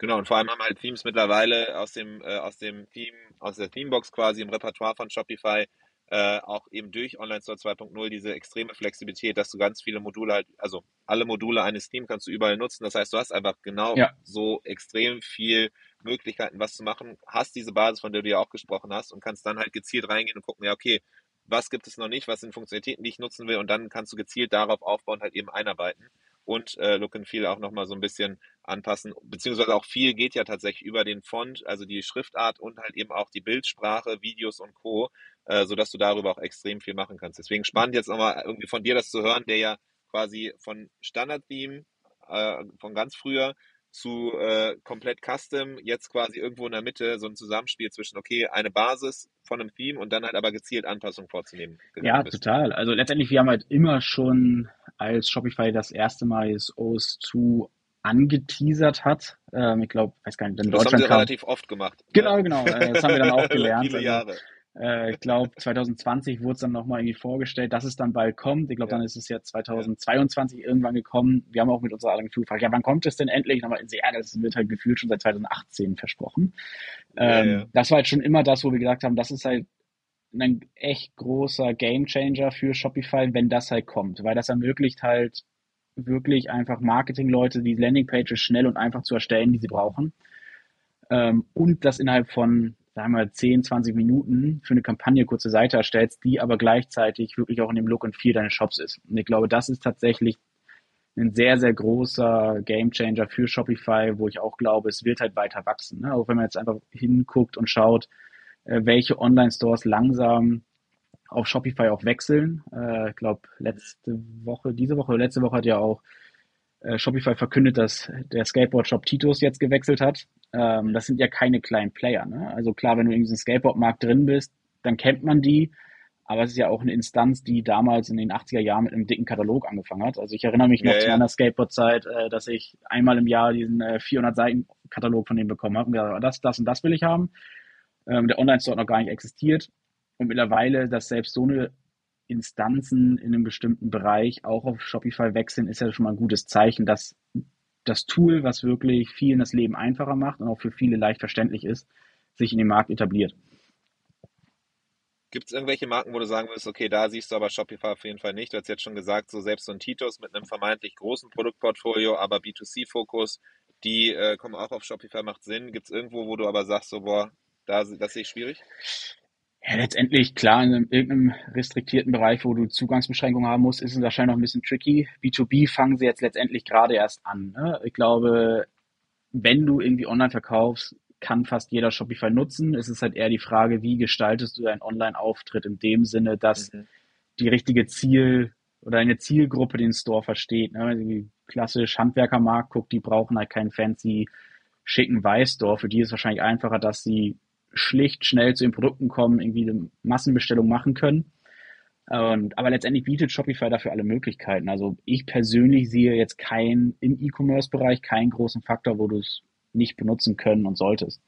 Genau, und vor allem haben halt Themes mittlerweile aus dem, äh, aus dem Theme, aus der Themebox quasi im Repertoire von Shopify äh, auch eben durch Online Store 2.0 diese extreme Flexibilität, dass du ganz viele Module halt, also alle Module eines Themes kannst du überall nutzen. Das heißt, du hast einfach genau ja. so extrem viel Möglichkeiten, was zu machen, hast diese Basis, von der du ja auch gesprochen hast und kannst dann halt gezielt reingehen und gucken, ja, okay, was gibt es noch nicht, was sind Funktionalitäten, die ich nutzen will und dann kannst du gezielt darauf aufbauen, halt eben einarbeiten und äh, Look and Feel auch nochmal so ein bisschen anpassen. Beziehungsweise auch viel geht ja tatsächlich über den Font, also die Schriftart und halt eben auch die Bildsprache, Videos und Co., äh, sodass du darüber auch extrem viel machen kannst. Deswegen spannend jetzt nochmal irgendwie von dir das zu hören, der ja quasi von Standard-Theme, äh, von ganz früher zu äh, komplett Custom, jetzt quasi irgendwo in der Mitte so ein Zusammenspiel zwischen, okay, eine Basis von einem Theme und dann halt aber gezielt Anpassungen vorzunehmen. Ja, bist. total. Also letztendlich, wir haben halt immer schon, als Shopify das erste Mal das OS2 angeteasert hat, ähm, ich glaube, weiß gar nicht, in das Deutschland haben wir relativ oft gemacht. Genau, genau, äh, das haben wir dann auch gelernt. Viele also, Jahre. Also, äh, ich glaube, 2020 wurde es dann nochmal irgendwie vorgestellt, dass es dann bald kommt. Ich glaube, ja. dann ist es ja 2022 ja. irgendwann gekommen. Wir haben auch mit unserer Agentur gefragt, ja, wann kommt es denn endlich? Aber ja, das wird halt gefühlt schon seit 2018 versprochen. Ja, ähm, das war halt schon immer das, wo wir gesagt haben, das ist halt ein echt großer Gamechanger für Shopify, wenn das halt kommt, weil das ermöglicht halt wirklich einfach Marketingleute die Landingpages schnell und einfach zu erstellen, die sie brauchen. Ähm, und das innerhalb von sagen wir 10, 20 Minuten für eine Kampagne kurze Seite erstellst, die aber gleichzeitig wirklich auch in dem Look and Feel deines Shops ist. Und ich glaube, das ist tatsächlich ein sehr, sehr großer Gamechanger für Shopify, wo ich auch glaube, es wird halt weiter wachsen. Ne? Auch wenn man jetzt einfach hinguckt und schaut, äh, welche Online-Stores langsam auf Shopify auch wechseln. Äh, ich glaube, letzte Woche, diese Woche, letzte Woche hat ja auch äh, Shopify verkündet, dass der Skateboard-Shop Titus jetzt gewechselt hat. Ähm, das sind ja keine kleinen Player. Ne? Also klar, wenn du in diesem Skateboard-Markt drin bist, dann kennt man die. Aber es ist ja auch eine Instanz, die damals in den 80er Jahren mit einem dicken Katalog angefangen hat. Also ich erinnere mich noch ja, zu meiner Skateboard-Zeit, äh, dass ich einmal im Jahr diesen äh, 400-Seiten-Katalog von denen bekommen habe und gesagt, habe, das, das und das will ich haben. Ähm, der Online-Store hat noch gar nicht existiert. Und mittlerweile, dass selbst so eine Instanzen in einem bestimmten Bereich auch auf Shopify wechseln, ist ja schon mal ein gutes Zeichen, dass das Tool, was wirklich vielen das Leben einfacher macht und auch für viele leicht verständlich ist, sich in dem Markt etabliert. Gibt es irgendwelche Marken, wo du sagen würdest, okay, da siehst du aber Shopify auf jeden Fall nicht? Du hast jetzt schon gesagt, so selbst so ein Titus mit einem vermeintlich großen Produktportfolio, aber B2C-Fokus, die äh, kommen auch auf Shopify, macht Sinn. Gibt es irgendwo, wo du aber sagst, so, boah, da, das sehe ich schwierig? Ja, letztendlich, klar, in irgendeinem restriktierten Bereich, wo du Zugangsbeschränkungen haben musst, ist es wahrscheinlich noch ein bisschen tricky. B2B fangen sie jetzt letztendlich gerade erst an. Ne? Ich glaube, wenn du irgendwie online verkaufst, kann fast jeder Shopify nutzen. Es ist halt eher die Frage, wie gestaltest du deinen Online-Auftritt in dem Sinne, dass mhm. die richtige Ziel oder eine Zielgruppe den Store versteht. Ne? Also klassisch Handwerkermarkt guckt, die brauchen halt keinen fancy schicken Weißstore. Für die ist es wahrscheinlich einfacher, dass sie schlicht schnell zu den Produkten kommen, irgendwie eine Massenbestellung machen können. Und, aber letztendlich bietet Shopify dafür alle Möglichkeiten. Also ich persönlich sehe jetzt keinen im E-Commerce-Bereich keinen großen Faktor, wo du es nicht benutzen können und solltest.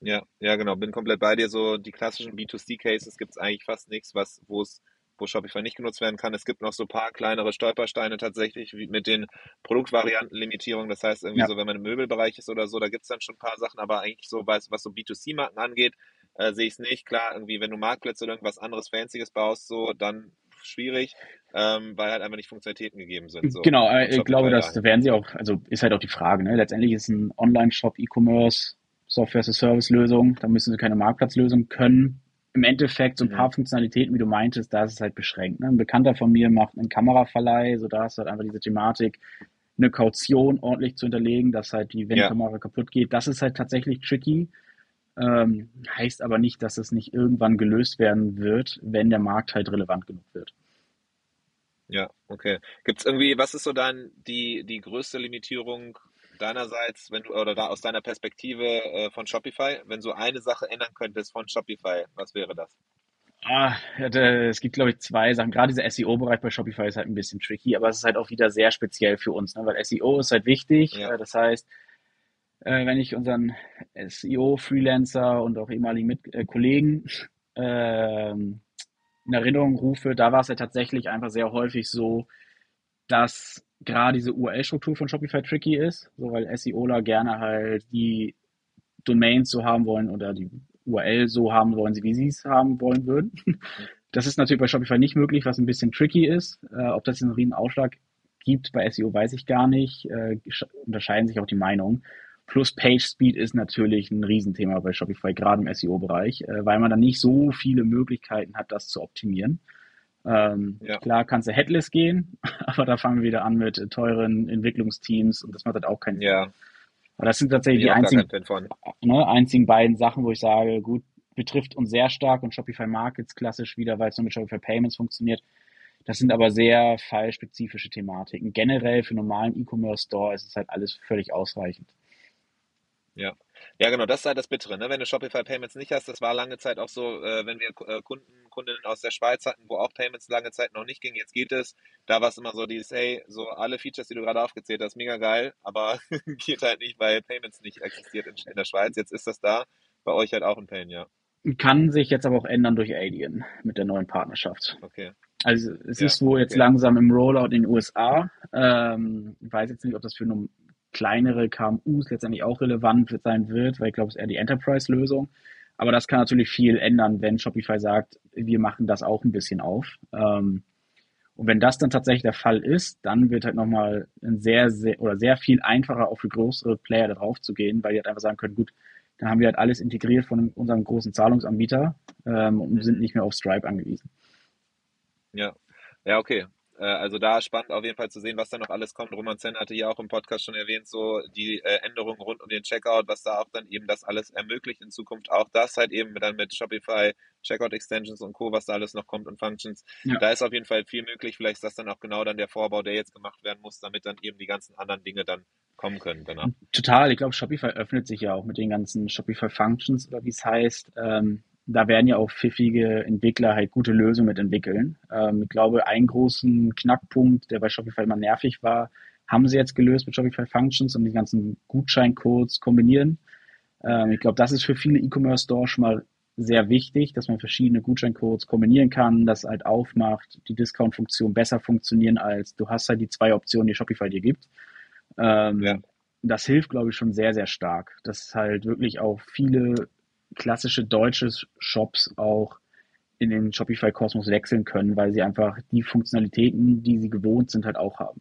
Ja, ja, genau. Bin komplett bei dir. So die klassischen B2C-Cases gibt es eigentlich fast nichts, was, wo es wo Shopify nicht genutzt werden kann. Es gibt noch so ein paar kleinere Stolpersteine tatsächlich wie mit den Produktvariantenlimitierungen. Das heißt, irgendwie ja. so, wenn man im Möbelbereich ist oder so, da gibt es dann schon ein paar Sachen, aber eigentlich so, was, was so B2C-Marken angeht, äh, sehe ich es nicht. Klar, irgendwie, wenn du Marktplätze oder irgendwas anderes Fancyes baust, so, dann schwierig, ähm, weil halt einfach nicht Funktionalitäten gegeben sind. So. Genau, äh, ich glaube, das werden sie auch, also ist halt auch die Frage, ne? Letztendlich ist ein Online-Shop E-Commerce Software-as-a-Service-Lösung, da müssen sie keine Marktplatzlösung können. Im Endeffekt so ein paar. Funktionalitäten, wie du meintest, da ist es halt beschränkt. Ne? Ein Bekannter von mir macht einen Kameraverleih, so da hast du halt einfach diese Thematik, eine Kaution ordentlich zu hinterlegen, dass halt die, wenn ja. die Kamera kaputt geht, das ist halt tatsächlich tricky. Ähm, heißt aber nicht, dass es nicht irgendwann gelöst werden wird, wenn der Markt halt relevant genug wird. Ja, okay. Gibt es irgendwie, was ist so dann die, die größte Limitierung deinerseits, wenn du oder da aus deiner Perspektive äh, von Shopify, wenn du eine Sache ändern könntest von Shopify, was wäre das? Ah, es gibt, glaube ich, zwei Sachen. Gerade dieser SEO-Bereich bei Shopify ist halt ein bisschen tricky, aber es ist halt auch wieder sehr speziell für uns, ne? weil SEO ist halt wichtig. Ja. Äh, das heißt, äh, wenn ich unseren SEO-Freelancer und auch ehemaligen Mit äh, Kollegen äh, in Erinnerung rufe, da war es ja tatsächlich einfach sehr häufig so, dass gerade diese URL-Struktur von Shopify tricky ist, so weil SEOler gerne halt die Domains so haben wollen oder die URL so haben wollen, wie sie es haben wollen würden. Das ist natürlich bei Shopify nicht möglich, was ein bisschen tricky ist. Äh, ob das einen riesen Ausschlag gibt bei SEO, weiß ich gar nicht. Äh, unterscheiden sich auch die Meinungen. Plus Page Speed ist natürlich ein Riesenthema bei Shopify, gerade im SEO-Bereich, äh, weil man dann nicht so viele Möglichkeiten hat, das zu optimieren. Ähm, ja. Klar kannst du headless gehen, aber da fangen wir wieder an mit teuren Entwicklungsteams und das macht halt auch keinen Sinn. Ja. Aber das sind tatsächlich die einzigen, ne, einzigen beiden Sachen, wo ich sage, gut, betrifft uns sehr stark und Shopify Markets klassisch wieder, weil es nur mit Shopify Payments funktioniert. Das sind aber sehr fallspezifische Thematiken. Generell für normalen E-Commerce Store ist es halt alles völlig ausreichend. Ja. Ja, genau, das ist halt das Bittere, ne? Wenn du Shopify Payments nicht hast, das war lange Zeit auch so, äh, wenn wir äh, Kunden, Kundinnen aus der Schweiz hatten, wo auch Payments lange Zeit noch nicht ging, jetzt geht es. Da war es immer so dieses, hey, so alle Features, die du gerade aufgezählt hast, mega geil, aber geht halt nicht, weil Payments nicht existiert in, in, der Schweiz. Jetzt ist das da, bei euch halt auch ein Pain, ja. Kann sich jetzt aber auch ändern durch Alien mit der neuen Partnerschaft. Okay. Also es ja, ist wohl jetzt okay. langsam im Rollout in den USA. Ähm, ich weiß jetzt nicht, ob das für kleinere KMUs letztendlich auch relevant sein wird, weil ich glaube, es ist eher die Enterprise-Lösung. Aber das kann natürlich viel ändern, wenn Shopify sagt, wir machen das auch ein bisschen auf. Ähm, und wenn das dann tatsächlich der Fall ist, dann wird halt nochmal ein sehr, sehr oder sehr viel einfacher auch für größere Player darauf zu gehen, weil die halt einfach sagen können, gut, dann haben wir halt alles integriert von unserem großen Zahlungsanbieter ähm, und sind nicht mehr auf Stripe angewiesen. Ja, ja, okay. Äh, also da spannend auf jeden Fall zu sehen, was da noch alles kommt. Roman Zen hatte ja auch im Podcast schon erwähnt, so die äh, Änderungen rund um den Checkout, was da auch dann eben das alles ermöglicht in Zukunft. Auch das halt eben dann mit Shopify, Checkout Extensions und Co., was da alles noch kommt und Functions. Ja. Da ist auf jeden Fall viel möglich. Vielleicht ist das dann auch genau dann der Vorbau, der jetzt gemacht werden muss, damit dann eben die ganzen anderen Dinge dann kommen können danach. Total. Ich glaube, Shopify öffnet sich ja auch mit den ganzen Shopify Functions oder wie es heißt. Ähm, da werden ja auch pfiffige Entwickler halt gute Lösungen mit entwickeln. Ähm, ich glaube, einen großen Knackpunkt, der bei Shopify immer nervig war, haben sie jetzt gelöst mit Shopify Functions und die ganzen Gutscheincodes kombinieren. Ähm, ich glaube, das ist für viele E-Commerce Stores schon mal sehr wichtig, dass man verschiedene Gutscheincodes kombinieren kann, das halt aufmacht, die Discount-Funktion besser funktionieren als du hast halt die zwei Optionen, die Shopify dir gibt. Ähm, ja. Das hilft, glaube ich, schon sehr, sehr stark, dass halt wirklich auch viele klassische deutsche Shops auch in den Shopify-Kosmos wechseln können, weil sie einfach die Funktionalitäten, die sie gewohnt sind, halt auch haben.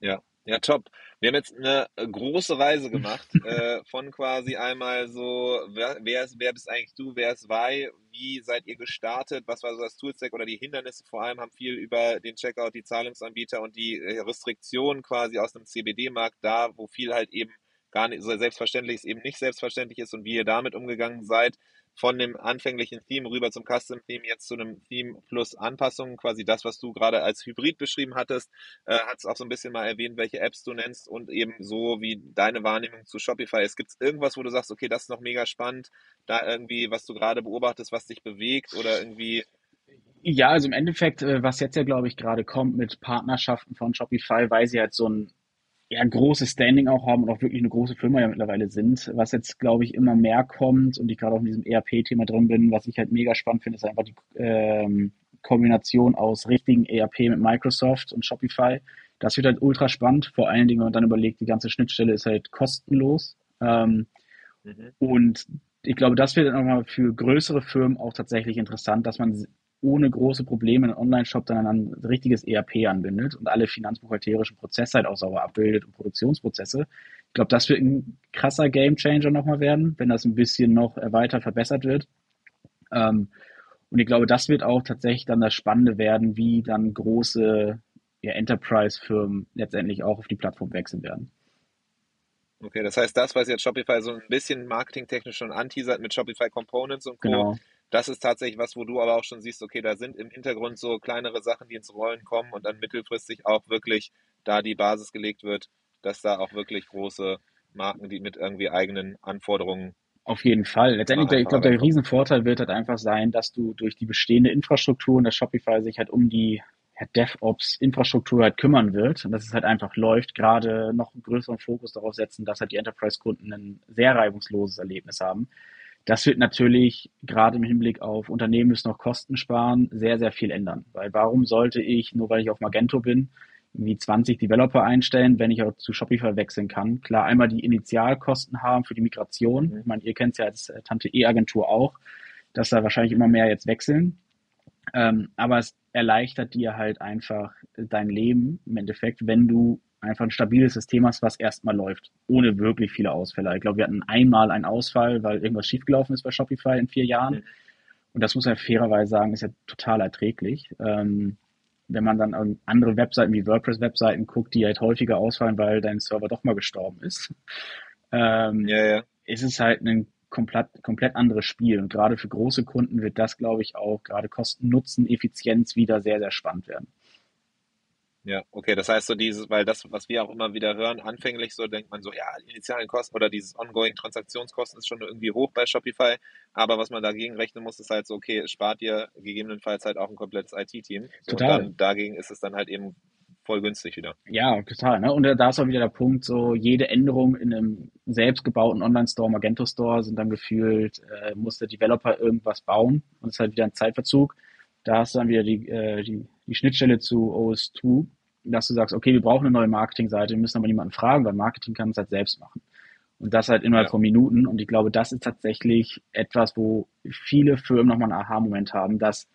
Ja, ja, top. Wir haben jetzt eine große Reise gemacht, äh, von quasi einmal so, wer, wer, ist, wer bist eigentlich du, wer ist Wei, wie seid ihr gestartet, was war so das Toolstack oder die Hindernisse vor allem, haben viel über den Checkout, die Zahlungsanbieter und die äh, Restriktionen quasi aus dem CBD-Markt da, wo viel halt eben gar nicht so selbstverständlich ist, eben nicht selbstverständlich ist und wie ihr damit umgegangen seid. Von dem anfänglichen Theme rüber zum Custom Theme, jetzt zu einem Theme plus Anpassungen, quasi das, was du gerade als Hybrid beschrieben hattest, äh, hat es auch so ein bisschen mal erwähnt, welche Apps du nennst und eben so wie deine Wahrnehmung zu Shopify ist. Gibt es irgendwas, wo du sagst, okay, das ist noch mega spannend, da irgendwie, was du gerade beobachtest, was dich bewegt oder irgendwie ja, also im Endeffekt, äh, was jetzt ja, glaube ich, gerade kommt mit Partnerschaften von Shopify, weil sie halt so ein ja, großes Standing auch haben und auch wirklich eine große Firma ja mittlerweile sind. Was jetzt, glaube ich, immer mehr kommt und ich gerade auch in diesem ERP-Thema drin bin, was ich halt mega spannend finde, ist einfach die, ähm, Kombination aus richtigen ERP mit Microsoft und Shopify. Das wird halt ultra spannend, vor allen Dingen, wenn man dann überlegt, die ganze Schnittstelle ist halt kostenlos. Ähm, mhm. Und ich glaube, das wird dann nochmal für größere Firmen auch tatsächlich interessant, dass man ohne große Probleme einen Online-Shop dann ein richtiges ERP anbindet und alle finanzbuchhalterischen Prozesse halt auch sauber abbildet und Produktionsprozesse. Ich glaube, das wird ein krasser Gamechanger nochmal werden, wenn das ein bisschen noch erweitert, verbessert wird. Ähm, und ich glaube, das wird auch tatsächlich dann das Spannende werden, wie dann große ja, Enterprise-Firmen letztendlich auch auf die Plattform wechseln werden. Okay, das heißt, das, was jetzt Shopify so ein bisschen marketingtechnisch schon anteasert mit Shopify Components und Co., genau. Das ist tatsächlich was, wo du aber auch schon siehst, okay, da sind im Hintergrund so kleinere Sachen, die ins Rollen kommen und dann mittelfristig auch wirklich da die Basis gelegt wird, dass da auch wirklich große Marken, die mit irgendwie eigenen Anforderungen auf jeden Fall. Letztendlich, ich glaube, der Riesenvorteil wird halt einfach sein, dass du durch die bestehende Infrastruktur und das Shopify sich halt um die DevOps-Infrastruktur halt kümmern wird und dass es halt einfach läuft, gerade noch einen größeren Fokus darauf setzen, dass halt die Enterprise-Kunden ein sehr reibungsloses Erlebnis haben. Das wird natürlich gerade im Hinblick auf Unternehmen müssen noch Kosten sparen, sehr, sehr viel ändern. Weil warum sollte ich, nur weil ich auf Magento bin, irgendwie 20 Developer einstellen, wenn ich auch zu Shopify wechseln kann? Klar, einmal die Initialkosten haben für die Migration. Mhm. Ich meine, ihr kennt es ja als Tante E-Agentur auch, dass da wahrscheinlich immer mehr jetzt wechseln. Ähm, aber es erleichtert dir halt einfach dein Leben im Endeffekt, wenn du einfach ein stabiles System hast, was erstmal läuft, ohne wirklich viele Ausfälle. Ich glaube, wir hatten einmal einen Ausfall, weil irgendwas schiefgelaufen ist bei Shopify in vier Jahren. Mhm. Und das muss man fairerweise sagen, ist ja total erträglich. Ähm, wenn man dann andere Webseiten wie WordPress-Webseiten guckt, die halt häufiger ausfallen, weil dein Server doch mal gestorben ist, ähm, ja, ja. ist es halt ein komplett, komplett anderes Spiel. Und gerade für große Kunden wird das, glaube ich, auch gerade Kosten, Nutzen, Effizienz wieder sehr, sehr spannend werden. Ja, okay, das heißt so dieses, weil das, was wir auch immer wieder hören, anfänglich so denkt man so, ja, initialen Kosten oder dieses ongoing Transaktionskosten ist schon irgendwie hoch bei Shopify, aber was man dagegen rechnen muss, ist halt so, okay, es spart dir gegebenenfalls halt auch ein komplettes IT-Team. Total. Und dann, dagegen ist es dann halt eben voll günstig wieder. Ja, total. Ne? Und da ist auch wieder der Punkt, so jede Änderung in einem selbstgebauten Online-Store, Magento-Store, sind dann gefühlt, äh, muss der Developer irgendwas bauen und es ist halt wieder ein Zeitverzug. Da hast du dann wieder die, äh, die, die Schnittstelle zu OS2, dass du sagst, okay, wir brauchen eine neue Marketingseite, wir müssen aber niemanden fragen, weil Marketing kann es halt selbst machen. Und das halt innerhalb ja. von Minuten. Und ich glaube, das ist tatsächlich etwas, wo viele Firmen nochmal einen Aha-Moment haben, dass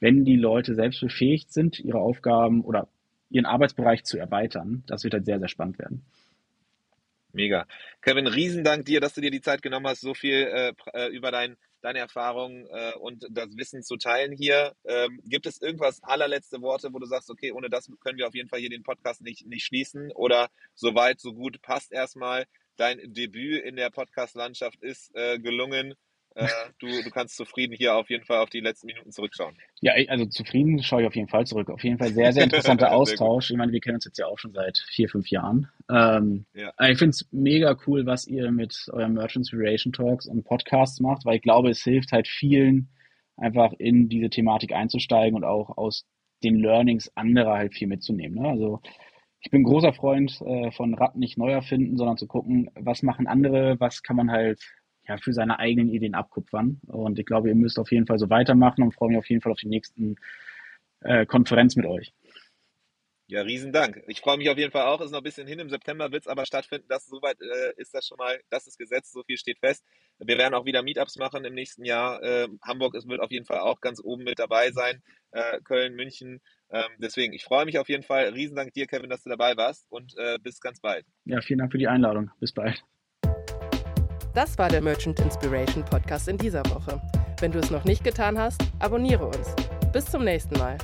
wenn die Leute selbst befähigt sind, ihre Aufgaben oder ihren Arbeitsbereich zu erweitern. Das wird halt sehr, sehr spannend werden. Mega. Kevin, Riesendank dir, dass du dir die Zeit genommen hast, so viel äh, äh, über dein, deine Erfahrungen äh, und das Wissen zu teilen hier. Ähm, gibt es irgendwas, allerletzte Worte, wo du sagst, okay, ohne das können wir auf jeden Fall hier den Podcast nicht, nicht schließen oder so weit, so gut passt erstmal. Dein Debüt in der Podcast-Landschaft ist äh, gelungen. Äh, du, du kannst zufrieden hier auf jeden Fall auf die letzten Minuten zurückschauen. Ja, also zufrieden schaue ich auf jeden Fall zurück. Auf jeden Fall sehr, sehr interessanter Austausch. Ich meine, wir kennen uns jetzt ja auch schon seit vier, fünf Jahren. Ähm, ja. Ich finde es mega cool, was ihr mit euren Merchant Inspiration Talks und Podcasts macht, weil ich glaube, es hilft halt vielen, einfach in diese Thematik einzusteigen und auch aus den Learnings anderer halt viel mitzunehmen. Ne? Also ich bin großer Freund äh, von Rad nicht neu erfinden, sondern zu gucken, was machen andere, was kann man halt ja, für seine eigenen Ideen abkupfern. Und ich glaube, ihr müsst auf jeden Fall so weitermachen und freue mich auf jeden Fall auf die nächsten äh, Konferenz mit euch. Ja, riesen Dank. Ich freue mich auf jeden Fall auch. Ist noch ein bisschen hin. Im September wird es aber stattfinden. Das soweit äh, ist das schon mal, das ist gesetzt, so viel steht fest. Wir werden auch wieder Meetups machen im nächsten Jahr. Äh, Hamburg ist, wird auf jeden Fall auch ganz oben mit dabei sein. Äh, Köln, München. Ähm, deswegen, ich freue mich auf jeden Fall. Riesen Dank dir, Kevin, dass du dabei warst und äh, bis ganz bald. Ja, vielen Dank für die Einladung. Bis bald. Das war der Merchant Inspiration Podcast in dieser Woche. Wenn du es noch nicht getan hast, abonniere uns. Bis zum nächsten Mal.